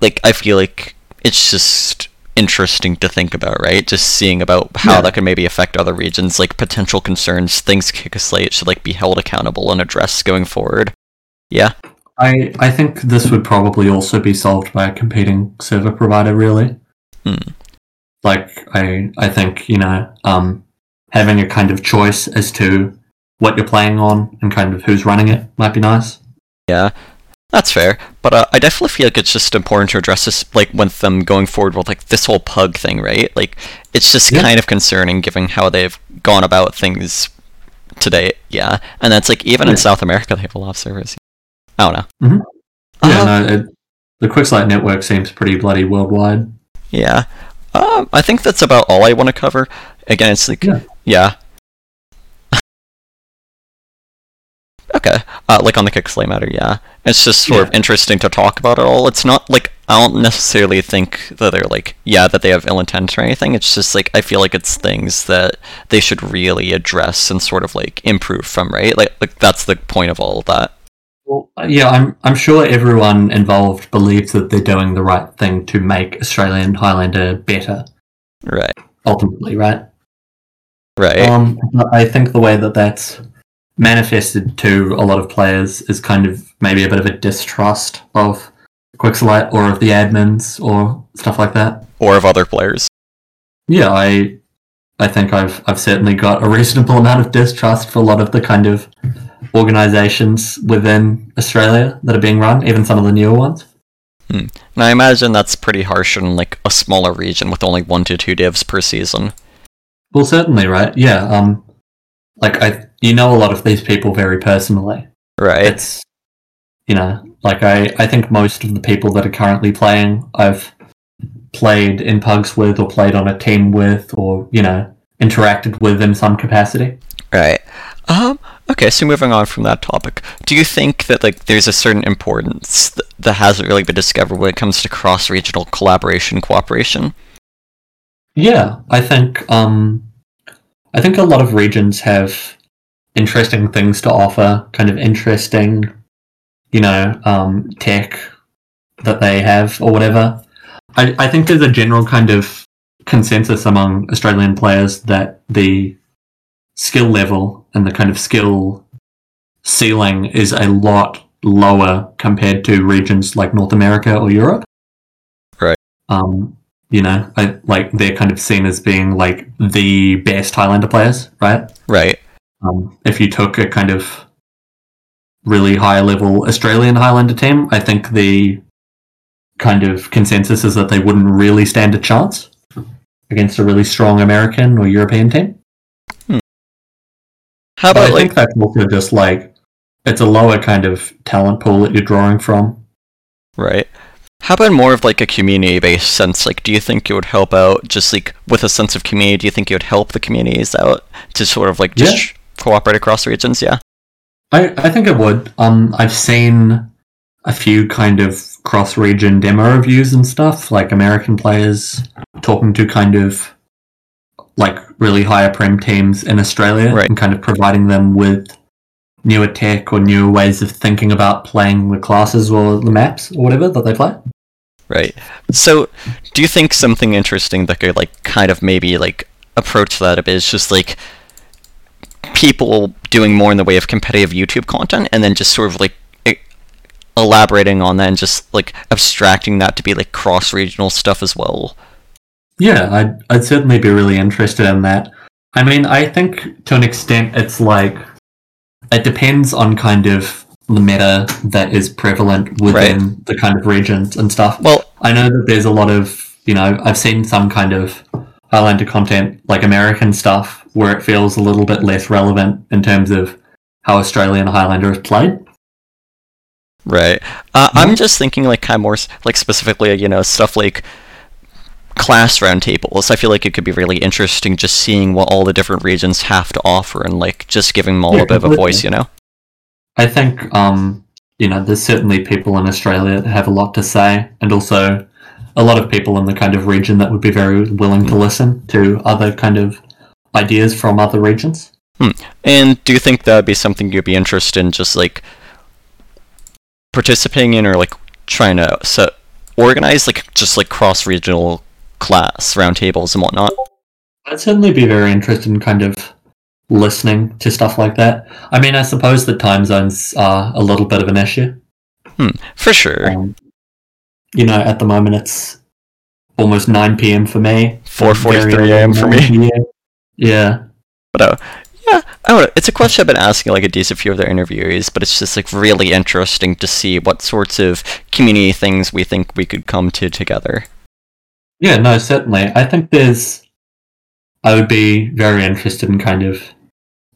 Like I feel like it's just interesting to think about, right? Just seeing about how Yeah. that can maybe affect other regions, like potential concerns, things Qixalite should like be held accountable and addressed going forward. Yeah. I I think this would probably also be solved by a competing server provider, really. Hmm. Like I I think, you know, um having a kind of choice as to what you're playing on and kind of who's running it might be nice. Yeah, that's fair. But uh, I definitely feel like it's just important to address this, like with them going forward with like this whole pug thing, right? Like, it's just Yeah. kind of concerning given how they've gone about things today. Yeah, and that's like even in South America they have a lot of servers. I don't know. Mhm. Yeah, Uh, no, it, the Qixalite network seems pretty bloody worldwide. yeah. Um, I think that's about all I want to cover. Again, it's like Yeah. yeah. (laughs) Okay, uh, like on the Qixalite matter, yeah. It's just sort of interesting to talk about it all. It's not like I don't necessarily think that they're like, yeah, that they have ill intent or anything. It's just like I feel like it's things that they should really address and sort of like improve from, right? Like, like that's the point of all of that. Well, yeah, I'm I'm sure everyone involved believes that they're doing the right thing to make Australian Highlander better. Right, Ultimately, right? right. Um, but I think the way that that's manifested to a lot of players is kind of maybe a bit of a distrust of Qixalite or of the admins or stuff like that. or of other players. Yeah, I I think I've I've certainly got a reasonable (laughs) amount of distrust for a lot of the kind of organizations within Australia that are being run, even some of the newer ones. And I imagine that's pretty harsh in like a smaller region with only one to two divs per season. Well, certainly, right? Yeah. Um, like I, you know, a lot of these people very personally. Right. It's, you know, like I, I think most of the people that are currently playing, I've played in pugs with, or played on a team with, or you know, interacted with in some capacity. Right. Um. Okay. So moving on from that topic, do you think that like there's a certain importance th- that hasn't really been discovered when it comes to cross-regional collaboration, cooperation? Yeah, I think um, I think a lot of regions have interesting things to offer, kind of interesting, you know, um, tech that they have or whatever. I, I think there's a general kind of consensus among Australian players that the skill level and the kind of skill ceiling is a lot lower compared to regions like North America or Europe. Right. Um, you know, I, like they're kind of seen as being like the best Highlander players, right? Right. Um, if you took a kind of really high level Australian Highlander team, I think the kind of consensus is that they wouldn't really stand a chance against a really strong American or European team. How But I about like think that's also just like it's a lower kind of talent pool that you're drawing from. Right. How about more of like a community based sense? Like, do you think it would help out just like with a sense of community? Do you think it would help the communities out to sort of like just cooperate across regions? Yeah. I, I think it would. Um, I've seen a few kind of cross region demo reviews and stuff, like American players talking to kind of like really higher prem teams in Australia Right. and kind of providing them with newer tech or newer ways of thinking about playing the classes or the maps or whatever that they play. Right. So, do you think something interesting that could like kind of maybe like approach that a bit is just like people doing more in the way of competitive YouTube content and then just sort of like elaborating on that and just like abstracting that to be like cross regional stuff as well. Yeah, I'd, I'd certainly be really interested in that. I mean, I think to an extent it's like it depends on kind of the meta that is prevalent within the kind of regions and stuff. Well, I know that there's a lot of, you know, I've seen some kind of Highlander content, like American stuff, where it feels a little bit less relevant in terms of how Australian Highlander is played. Right. Uh, I'm just thinking like kind of more like specifically, you know, stuff like class roundtables. I feel like it could be really interesting just seeing what all the different regions have to offer and like just giving them all Yeah, a bit of a voice, you know. I think, um, you know, there's certainly people in Australia that have a lot to say, and also a lot of people in the kind of region that would be very willing to listen to other kind of ideas from other regions. And do you think that would be something you'd be interested in just like participating in or like trying to organize like just like cross regional class roundtables and whatnot? I'd certainly be very interested in kind of listening to stuff like that. I mean, I suppose the time zones are a little bit of an issue. Hmm, For sure. Um, you know, at the moment it's almost 9 p.m. for me. 4:43 a.m. for me. Yeah. But uh, yeah, I don't know. It's a question I've been asking like a decent few of their interviewees, but it's just like really interesting to see what sorts of community things we think we could come to together. Yeah, no, certainly. I think there's. I would be very interested in kind of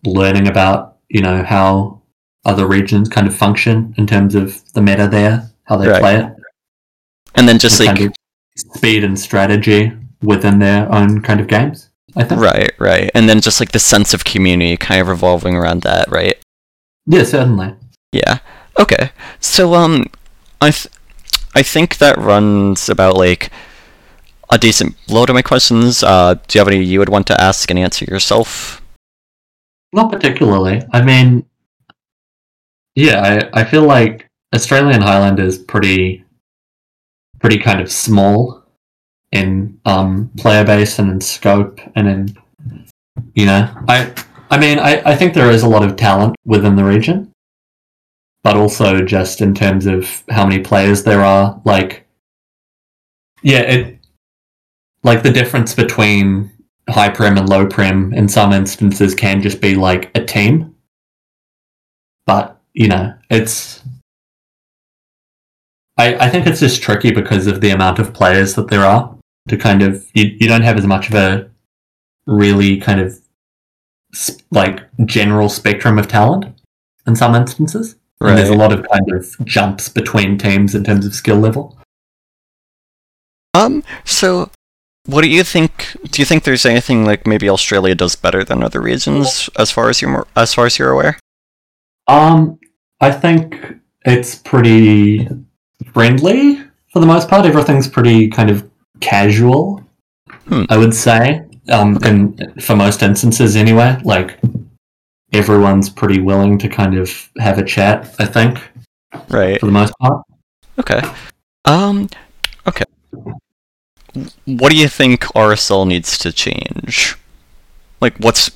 learning about, you know, how other regions kind of function in terms of the meta there, how they Right. play it, And then just the like kind of speed and strategy within their own kind of games. I think. right, right, and then just like the sense of community kind of revolving around that, right? Yeah, certainly. Yeah. Okay. So um, I th- I think that runs about like a decent load of my questions. Uh, do you have any you would want to ask and answer yourself? Not particularly. I mean, yeah, I, I feel like Australian Highland is pretty, pretty kind of small in um, player base and in scope and in, you know, I, I mean, I, I think there is a lot of talent within the region, but also just in terms of how many players there are, like, yeah, it, like the difference between high prem and low prem in some instances can just be like a team. But, you know, it's. I, I think it's just tricky because of the amount of players that there are to kind of. You, you don't have as much of a really kind of s- like general spectrum of talent in some instances. And there's a lot of kind of jumps between teams in terms of skill level. Um. So, what do you think? Do you think there's anything like maybe Australia does better than other regions as far as you're as far as you're aware? Um, I think it's pretty friendly for the most part. Everything's pretty kind of casual. Hmm. I would say, um, and for most instances anyway, like everyone's pretty willing to kind of have a chat. I think Right. for the most part. Okay. Um. Okay. What do you think RSL needs to change? Like, what's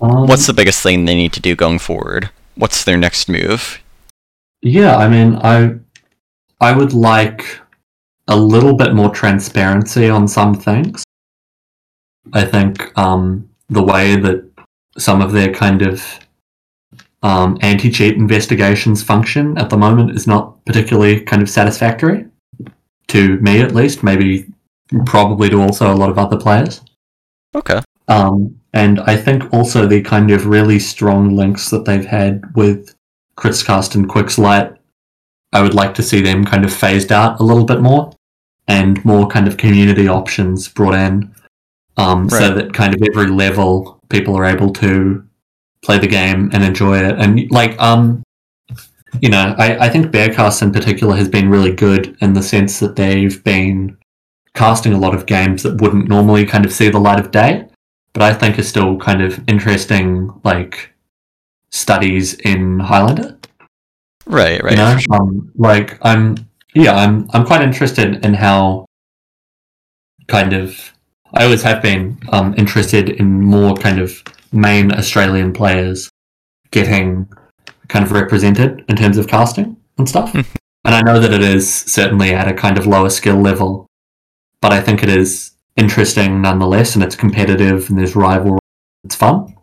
Um, what's the biggest thing they need to do going forward? What's their next move? Yeah, I mean, I I would like a little bit more transparency on some things. I think um, the way that some of their kind of um, anti-cheat investigations function at the moment is not particularly kind of satisfactory to me, at least. Maybe, probably to also a lot of other players. Okay. Um, and I think also the kind of really strong links that they've had with Kritzcast and Qixalite, I would like to see them kind of phased out a little bit more and more kind of community options brought in um, so that kind of every level people are able to play the game and enjoy it. And like, um, you know, I, I think Bearcast in particular has been really good in the sense that they've been casting a lot of games that wouldn't normally kind of see the light of day, but I think are still kind of interesting, like studies in Highlander. Right, right. You know, sure. um, like I'm, yeah, I'm, I'm quite interested in how kind of I always have been um, interested in more kind of main Australian players getting kind of represented in terms of casting and stuff. Mhm. and I know that it is certainly at a kind of lower skill level, but I think it is interesting nonetheless, and it's competitive and there's rivalry. It's fun.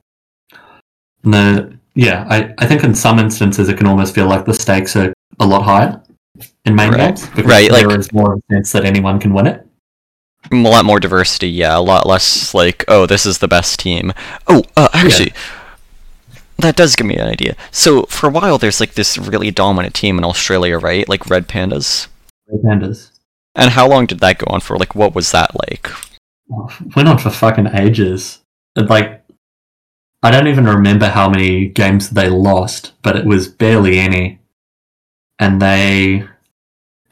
And the yeah, I, I think in some instances it can almost feel like the stakes are a lot higher in main Right. games because Right, there like- is more of a sense that anyone can win it. a lot more diversity, yeah. A lot less like, oh, this is the best team. Oh, uh, actually, that does give me an idea. So for a while, there's like this really dominant team in Australia, right? Like Red Pandas. Red Pandas. And how long did that go on for? Like, what was that like? went on for fucking ages. Like, I don't even remember how many games they lost, but it was barely any. And they,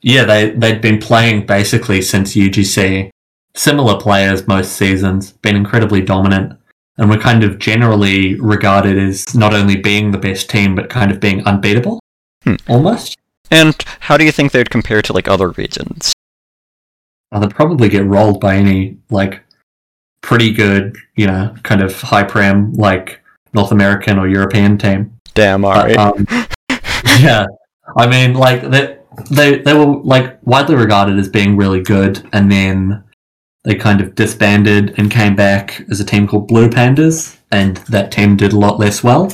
yeah, they they'd been playing basically since UGC. Similar players most seasons, been incredibly dominant, and were kind of generally regarded as not only being the best team, but kind of being unbeatable, Hmm. almost. And how do you think they'd compare to like other regions? Uh, they'd probably get rolled by any like pretty good, you know, kind of high prem like North American or European team. Damn, But, alright. um, (laughs) yeah, I mean, like they they they were like widely regarded as being really good, and then they kind of disbanded and came back as a team called Blue Pandas, and that team did a lot less well.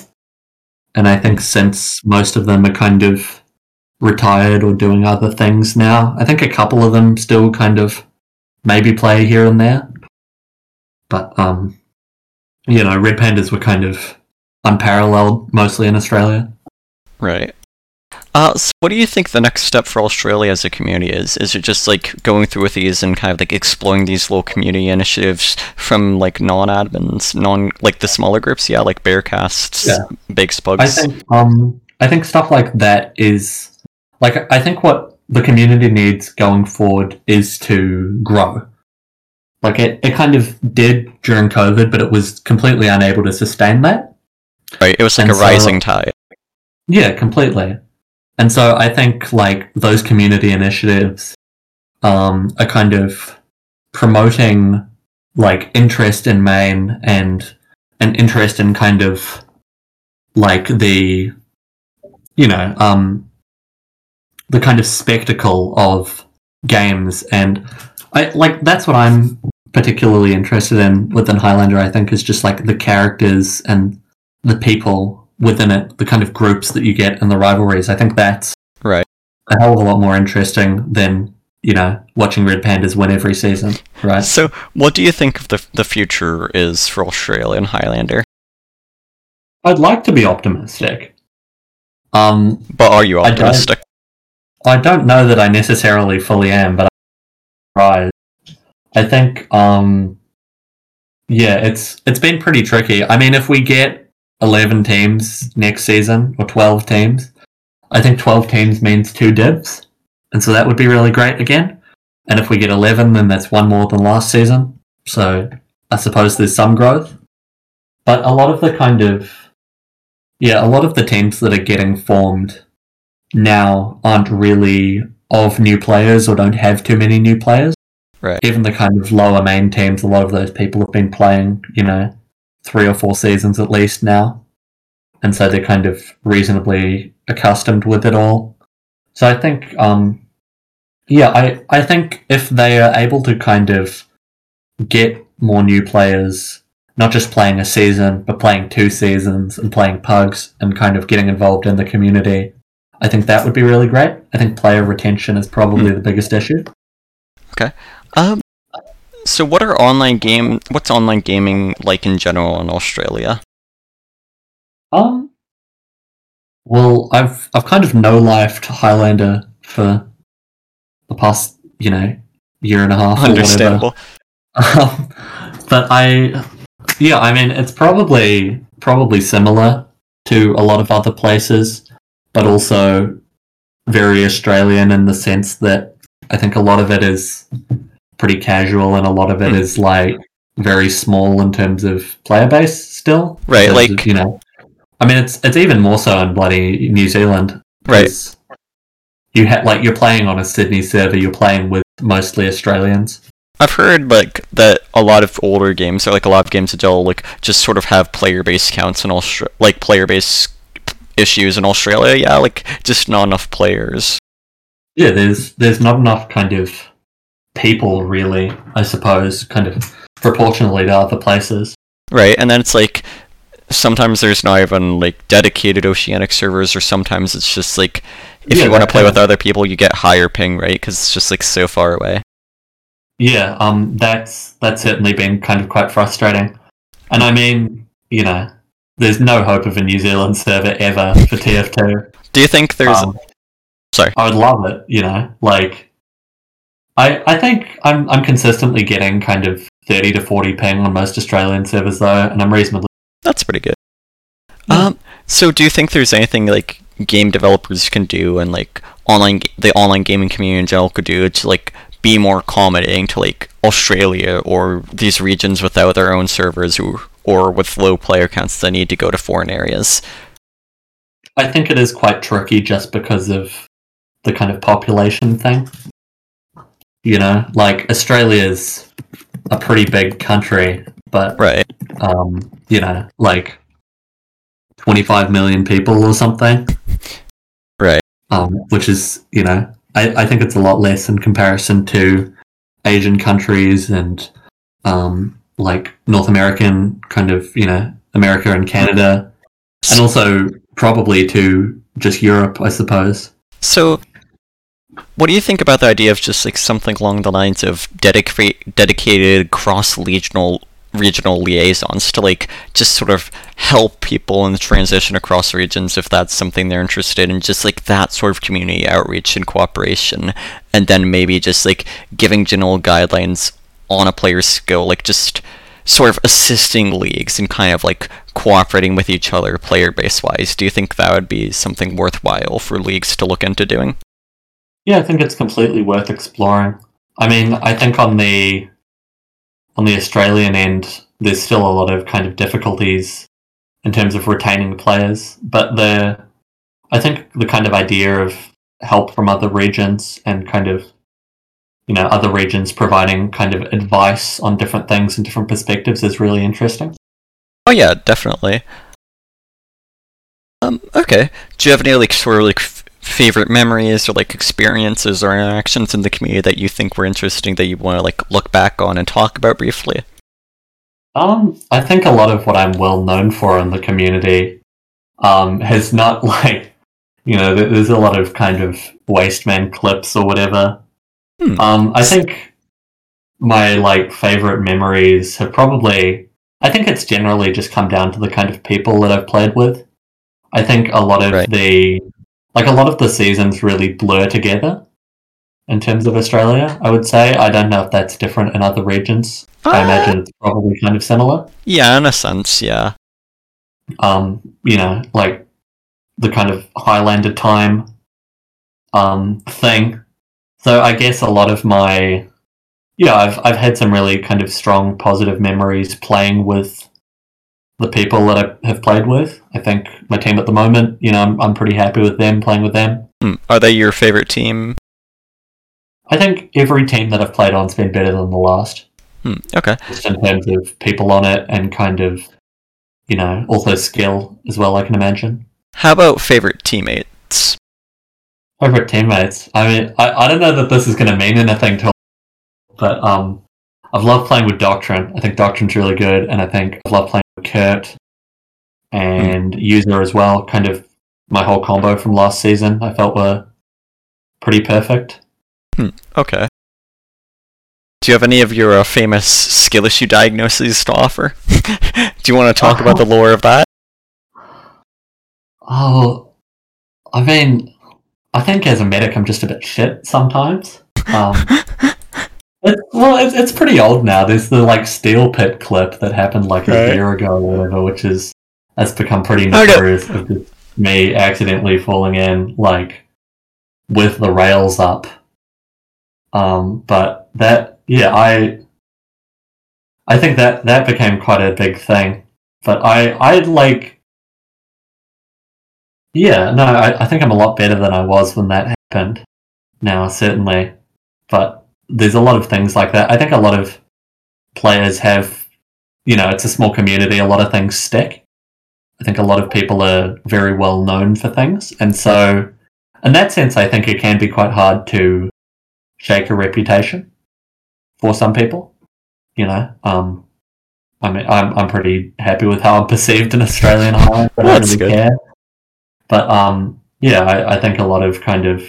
And I think since most of them are kind of retired or doing other things now, I think a couple of them still kind of maybe play here and there. But um, you know, Red Pandas were kind of unparalleled mostly in Australia. Right. Uh, so what do you think the next step for Australia as a community is? Is it just like going through with these and kind of like exploring these little community initiatives from like non-admins, non like the smaller groups? Yeah, like Bearcasts, Yeah. Bakes Pugs. I think um I think stuff like that is like I think what the community needs going forward is to grow. Like it, it kind of did during COVID, but it was completely unable to sustain that. right. It was like and a so- rising tide. Yeah, completely. And so I think like those community initiatives um, are kind of promoting like interest in main and an interest in kind of like the you know um, the kind of spectacle of games and I like that's what I'm particularly interested in within Highlander I think is just like the characters and the people within it, the kind of groups that you get and the rivalries. I think that's Right. a hell of a lot more interesting than you know watching Red Pandas win every season, right? So, what do you think of the the future is for Australia and Highlander? I'd like to be optimistic. Um, But are you optimistic? I don't know that I necessarily fully am, but I try. I think, um, yeah, it's it's been pretty tricky. I mean, if we get eleven teams next season or twelve teams, I think twelve teams means two divs, and so that would be really great again. And if we get eleven, then that's one more than last season. So I suppose there's some growth, but a lot of the kind of yeah, a lot of the teams that are getting formed now aren't really of new players or don't have too many new players. Right. Even the kind of lower main teams, a lot of those people have been playing, you know, three or four seasons at least now. And so they're kind of reasonably accustomed with it all. So I think um Yeah, I, I think if they are able to kind of get more new players, not just playing a season, but playing two seasons and playing pugs and kind of getting involved in the community, I think that would be really great. I think player retention is probably Hmm. the biggest issue. Okay. Um, so what are online game? What's online gaming like in general in Australia? Um, well, I've I've kind of no lifed Highlander for the past you know year and a half. Understandable. Um, but I, yeah, I mean, it's probably probably similar to a lot of other places, but also very Australian in the sense that I think a lot of it is pretty casual, and a lot of it Hmm. is like very small in terms of player base still. Right, like- of, you know, I mean, it's it's even more so in bloody New Zealand. Right. You ha- like you're playing on a Sydney server. You're playing with mostly Australians. I've heard like that a lot of older games, or like a lot of games that will like just sort of have player base counts and Austra- like player base issues in Australia. Yeah, like just not enough players. yeah there's there's not enough kind of people really i suppose kind of proportionally to other places Right, and then it's like sometimes there's not even like dedicated oceanic servers, or sometimes it's just like if Yeah, you want to play with other people, you get higher ping, right? Because it's just like so far away. yeah um that's that's certainly been kind of quite frustrating and i mean you know there's no hope of a new zealand server ever for tf2 Do you think there's? Um, Sorry. i would love it you know like i i think i'm i'm consistently getting kind of 30 to 40 ping on most australian servers though and i'm reasonably That's pretty good. Yeah. Um, so do you think there's anything like game developers can do and like online the online gaming community in general could do to like be more accommodating to like Australia or these regions without their own servers or or with low player counts they need to go to foreign areas? I think it is quite tricky just because of the kind of population thing. You know, like Australia's a pretty big country, but Right. um, you know, like twenty five million people or something. Right. Um, which is, you know, I, I think it's a lot less in comparison to Asian countries and um like North American kind of, you know, America and Canada. And also probably to just Europe, I suppose. So, what do you think about the idea of just like something along the lines of dedica- dedicated cross-regional regional liaisons to like just sort of help people in the transition across regions if that's something they're interested in, just like that sort of community outreach and cooperation, and then maybe just like giving general guidelines on a player's skill, like just sort of assisting leagues and kind of like cooperating with each other player base wise. Do you think that would be something worthwhile for leagues to look into doing? Yeah, I think it's completely worth exploring. I mean, I think on the on the Australian end, there's still a lot of kind of difficulties in terms of retaining players, but the I think the kind of idea of help from other regions and kind of you know other regions providing kind of advice on different things and different perspectives is really interesting. Oh yeah, definitely. Um, okay. Do you have any like sort of like f- favorite memories or like experiences or interactions in the community that you think were interesting that you want to like look back on and talk about briefly? Um, I think a lot of what I'm well known for in the community um, has not (laughs) like, you know, there's a lot of kind of wasteman clips or whatever. Hmm. Um, I think my like favorite memories have probably, I think it's generally just come down to the kind of people that I've played with. I think a lot of Right. the, like a lot of the seasons really blur together in terms of Australia. I would say I don't know if that's different in other regions. I Uh, imagine it's probably kind of similar. Yeah, in a sense, yeah. Um, you know, like the kind of Highlander time um thing. So I guess a lot of my yeah, I've I've had some really kind of strong positive memories playing with the people that I have played with. I think my team at the moment, you know, I'm I'm pretty happy with them playing with them. Hmm. Are they your favorite team? I think every team that I've played on's been better than the last. Hmm. Okay. just in terms of people on it and kind of, you know, also skill as well. I can imagine. How about favorite teammates? Favorite teammates. I mean, I, I don't know that this is going to mean anything to, but um, I've loved playing with Doctrine. I think Doctrine's really good, and I think I've loved playing with Kurt and User as well. Kind of my whole combo from last season. I felt were pretty perfect. Okay. Do you have any of your uh, famous skill issue diagnoses to offer? (laughs) Do you want to talk about the (laughs) lore of that? Oh, I mean, I think as a medic, I'm just a bit shit sometimes. Um, (laughs) it, well, it's, it's pretty old now. There's the like steel pit clip that happened like Right. a year ago or whatever, which is that's become pretty Oh, no. notorious of just me accidentally falling in like with the rails up. Um, but that yeah, I I think that that became quite a big thing. But I I like yeah, no, I, I think I'm a lot better than I was when that happened. Now, certainly. But there's a lot of things like that. I think a lot of players have, you know, it's a small community, a lot of things stick. I think a lot of people are very well known for things. And so, in that sense, I think it can be quite hard to shake a reputation for some people. You know, um, I mean, I'm, I'm pretty happy with how I'm (laughs) perceived in Australian Highland. I don't really good. care. But um, yeah, I, I think a lot of kind of,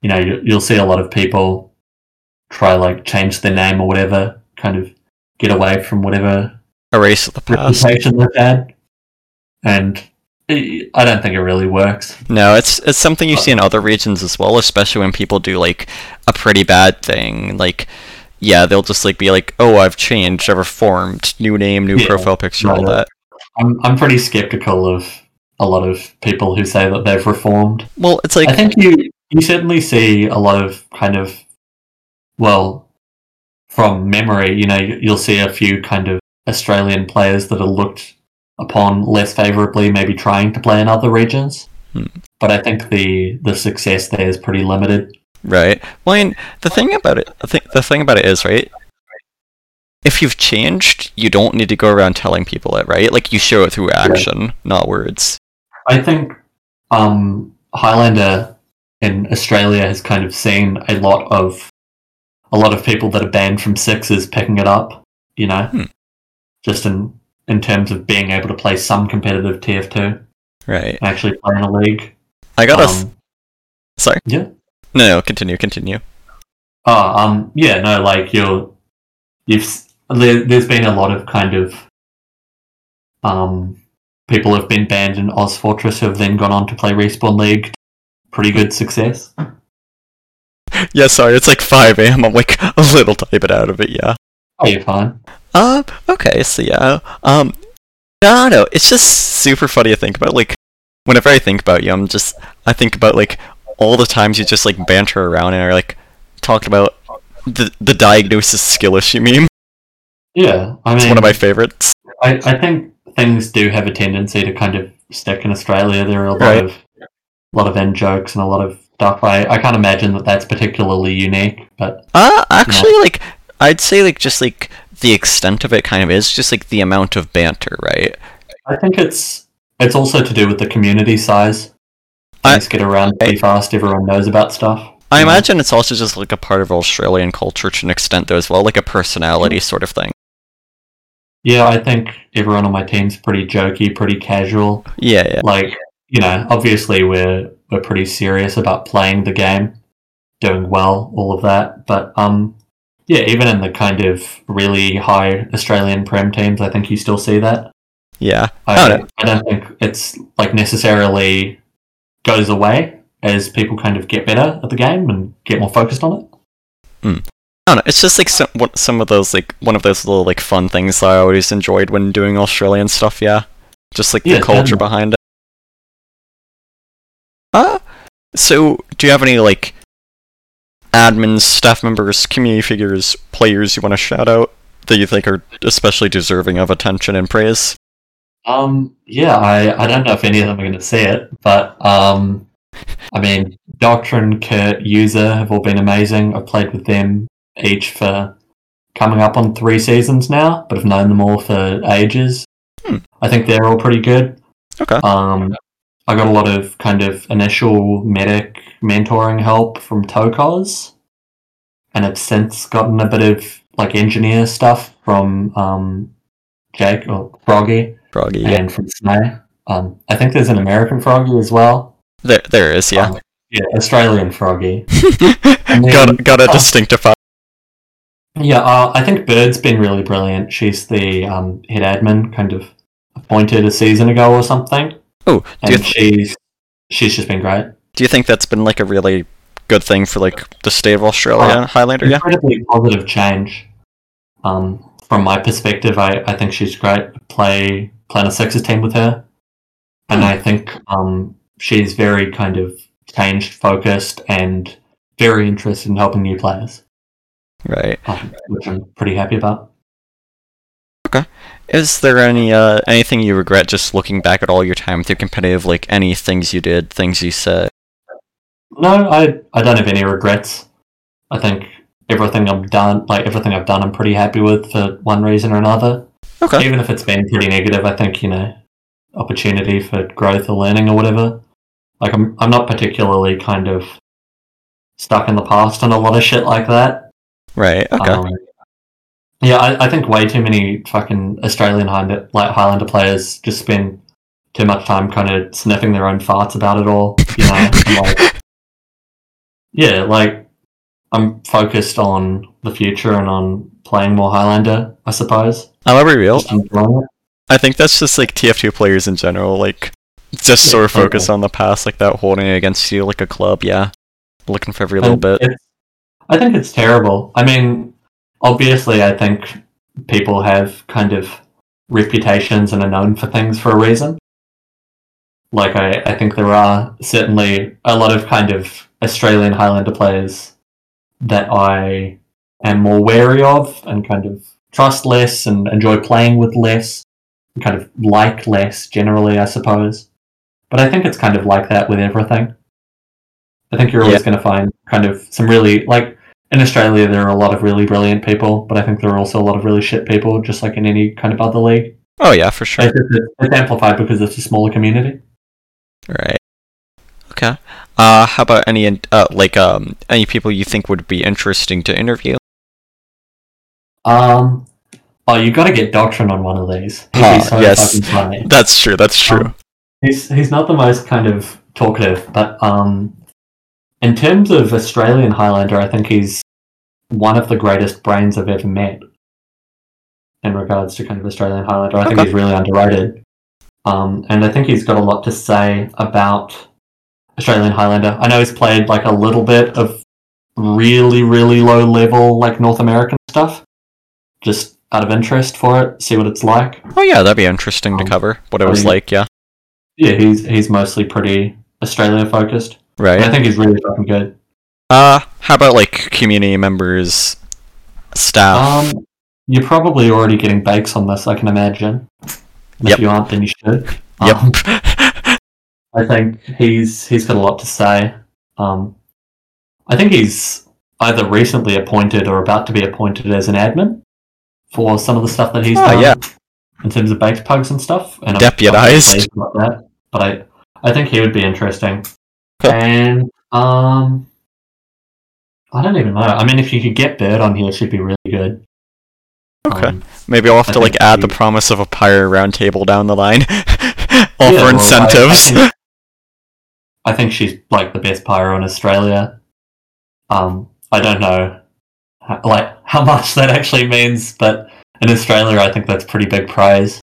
you know, you, you'll see a lot of people try like change their name or whatever, kind of get away from whatever Erase the past. reputation they've had, and I don't think it really works. No, it's it's something you see in other regions as well, especially when people do like a pretty bad thing. Like, yeah, they'll just like be like, "Oh, I've changed, I've reformed, new name, new Yeah, profile picture, all right. that." I'm I'm pretty skeptical of a lot of people who say that they've reformed. Well, it's like I think you you certainly see a lot of kind of well from memory, you know, you- you'll see a few kind of Australian players that are looked upon less favorably, maybe trying to play in other regions. Hmm. But I think the the success there is pretty limited. Right. Well, I mean, the thing about it, I think the thing about it is, right? If you've changed, you don't need to go around telling people it, right? Like you show it through action, not words. I think um, Highlander in Australia has kind of seen a lot of a lot of people that are banned from sixes picking it up. You know, Hmm. just in in terms of being able to play some competitive TF2 Right. actually play in a league. I got a. Um, sorry. yeah. No, no, continue, continue. Oh, um, yeah, no, like you're, you've there, there's been a lot of kind of um people have been banned in Oz Fortress who have then gone on to play Respawn League. Pretty good success. (laughs) Yeah, sorry, it's like 5 a.m. I'm like a little bit out of it, yeah. Oh, you're fine. Uh, okay, so yeah. Um, no, no, it's just super funny to think about. Like, whenever I think about you, I'm just, I think about like all the times you just like banter around and are like talking about the the diagnosis skill issue meme. Yeah, I mean, It's one of my favorites. I, I think things do have a tendency to kind of stick in Australia. There are a lot Right. of a lot of end jokes and a lot of stuff. I, I can't imagine that that's particularly unique, but Uh, actually, like, I'd say like just like the extent of it kind of is just like the amount of banter, right? I think it's it's also to do with the community size. I- Things get around pretty fast. Everyone knows about stuff. I imagine it's also just like a part of Australian culture to an extent, though, as well, like a personality sort of thing. Yeah, I think everyone on my team's pretty jokey, pretty casual. Yeah, yeah. Like, you know, obviously we're we're pretty serious about playing the game, doing well, all of that. But um yeah, even in the kind of really high Australian prem teams, I think you still see that. Yeah. I, I don't I don't think it's like necessarily goes away as people kind of get better at the game and get more focused on it. I don't know. It's just like some some of those like one of those little like fun things that I always enjoyed when doing Australian stuff. Yeah, just like Yeah, the culture behind it. Uh so do you have any like admins, staff members, community figures, players you want to shout out that you think are especially deserving of attention and praise? Um, yeah, I, I don't know if any of them are going to see it, but um, I mean, Doctrine, Kurt, User have all been amazing. I've played with them each for coming up on three seasons now, but I've known them all for ages. Hmm. I think they're all pretty good. Okay. Um, I got a lot of kind of initial medic mentoring help from Tokos, and have since gotten a bit of like engineer stuff from um, Jake or Froggy Froggy. Yeah. and from Snay. Um, I think there's an American Froggy as well. There, there is. Yeah. Um, yeah, Australian Froggy. got got a oh. Yeah, uh, I think Bird's been really brilliant. She's the um, head admin, kind of appointed a season ago or something, Oh, and th- she's she's just been great. do you think that's been like a really good thing for like the state of Australia, Oh, Highlander? Yeah. Incredibly positive change. Um, from my perspective, I, I think she's great. Play playing a Sixers team with her, and. I think um, she's very kind of changed, focused, and very interested in helping new players, Right. um, which I'm pretty happy about. Okay. Is there any uh anything you regret just looking back at all your time through competitive? Like any things you did, things you said? No, I I don't have any regrets. I think everything I've done, like everything I've done, I'm pretty happy with for one reason or another. Okay. Even if it's been pretty negative, I think you know, opportunity for growth or learning or whatever. Like I'm I'm not particularly kind of stuck in the past on a lot of shit like that. Right. Okay. Um, yeah, I, I think way too many fucking Australian Highlander, like Highlander players just spend too much time kind of sniffing their own farts about it all. You know, like, yeah, like I'm focused on the future and on playing more Highlander. I suppose. I'll be real. Just enjoying it. I think that's just like TF2 players in general, like just sort of Yeah, focus on the past, like that holding against you like a club. Yeah. Looking for every little bit. it's- I think it's terrible. I mean, obviously, I think people have kind of reputations and are known for things for a reason. Like, I, I think there are certainly a lot of kind of Australian Highlander players that I am more wary of and kind of trust less and enjoy playing with less, and kind of like less generally, I suppose. But I think it's kind of like that with everything. I think you're always going to find kind of some really like in Australia there are a lot of really brilliant people, but I think there are also a lot of really shit people, just like in any kind of other league. Oh yeah, for sure. It's, it's amplified because it's a smaller community. Right. Okay. Uh, how about any uh like um any people you think would be interesting to interview? Um, oh, you got to get Doctrine on one of these. Be so yes. That's true. That's true. Um, He's he's not the most kind of talkative, but um, in terms of Australian Highlander, I think he's one of the greatest brains I've ever met. In regards to kind of Australian Highlander, I think he's really underrated. Um, and I think he's got a lot to say about Australian Highlander. I know he's played like a little bit of really, really low level like North American stuff, just out of interest for it, see what it's like. oh yeah, that'd be interesting to um, cover. What it I was mean- like. Yeah. Yeah, he's he's mostly pretty Australia focused. And I think he's really fucking good. Uh, how about like community members, staff? Um, you're probably already getting bakes on this, I can imagine. If you aren't, then you should. yep. Um, (laughs) I think he's he's got a lot to say. Um, I think he's either recently appointed or about to be appointed as an admin for some of the stuff that he's Oh, done yeah. in terms of Bakes Pugs and stuff. And I'm- I'm Deputised. pleased about that. But I I think he would be interesting. And um, I don't even know. I mean, if you could get Bird on here, it should be really good. Okay. Um, Maybe I'll have I to like add the promise of a pyro roundtable down the line. (laughs) Yeah, Offer well, I- incentives. I think, (laughs) I think she's like the best pyro in Australia. Um, I don't know, how, like how (laughs) much that actually means, but in Australia, I think that's pretty big praise.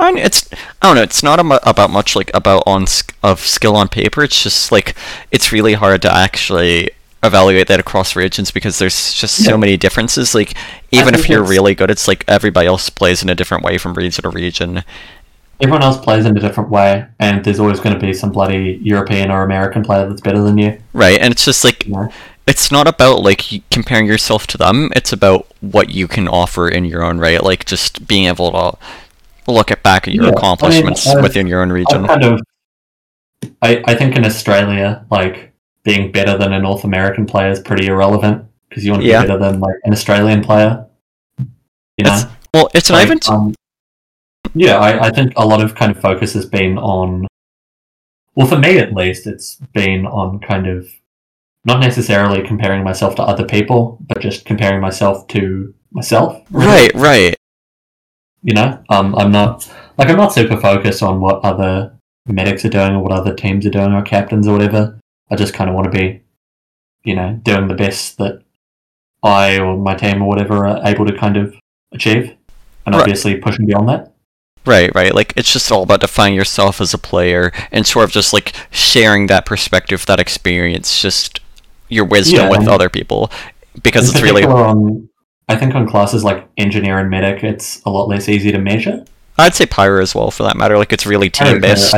I it's I don't know. It's not about much like about on of skill on paper. It's just like it's really hard to actually evaluate that across regions because there's just so Yeah. many differences. Like even if you're really good, it's like everybody else plays in a different way from region to region. Everyone else plays in a different way, and there's always going to be some bloody European or American player that's better than you. Right, and it's just like know? it's not about like comparing yourself to them. It's about what you can offer in your own right. Like just being able to look at back at your Yeah, accomplishments I've- within your own I region. kind of, I, I think in Australia, like being better than a North American player is pretty irrelevant because you want to Yeah. be better than like an Australian player. You It's- know, Well, it's not Like, even um, yeah, I, I think a lot of kind of focus has been on well, for me at least, it's been on kind of not necessarily comparing myself to other people, but just comparing myself to myself. really. Right, right. You know, um, I'm not like I'm not super focused on what other medics are doing or what other teams are doing or captains or whatever. I just kind of want to be, you know, doing the best that I or my team or whatever are able to kind of achieve, and Right. obviously pushing beyond that. Right, right. Like it's just all about defining yourself as a player and sort of just like sharing that perspective, that experience, just your wisdom Yeah, with other people. Because it's really on, I think on classes like engineer and medic, it's a lot less easy to measure. I'd say Pyro as well for that matter. Like it's really team based.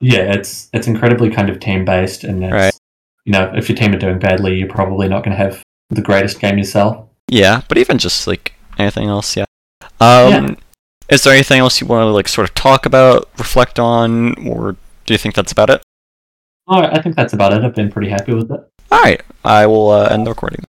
Yeah, it's it's incredibly kind of team based, and Right. you know, if your team are doing badly, you're probably not going to have the greatest game yourself. Yeah, but even just like anything else, yeah. Um Yeah. is there anything else you want to like sort of talk about, reflect on, or do you think that's about it? Oh, I think that's about it. I've been pretty happy with it. Alright, I will uh, end the recording.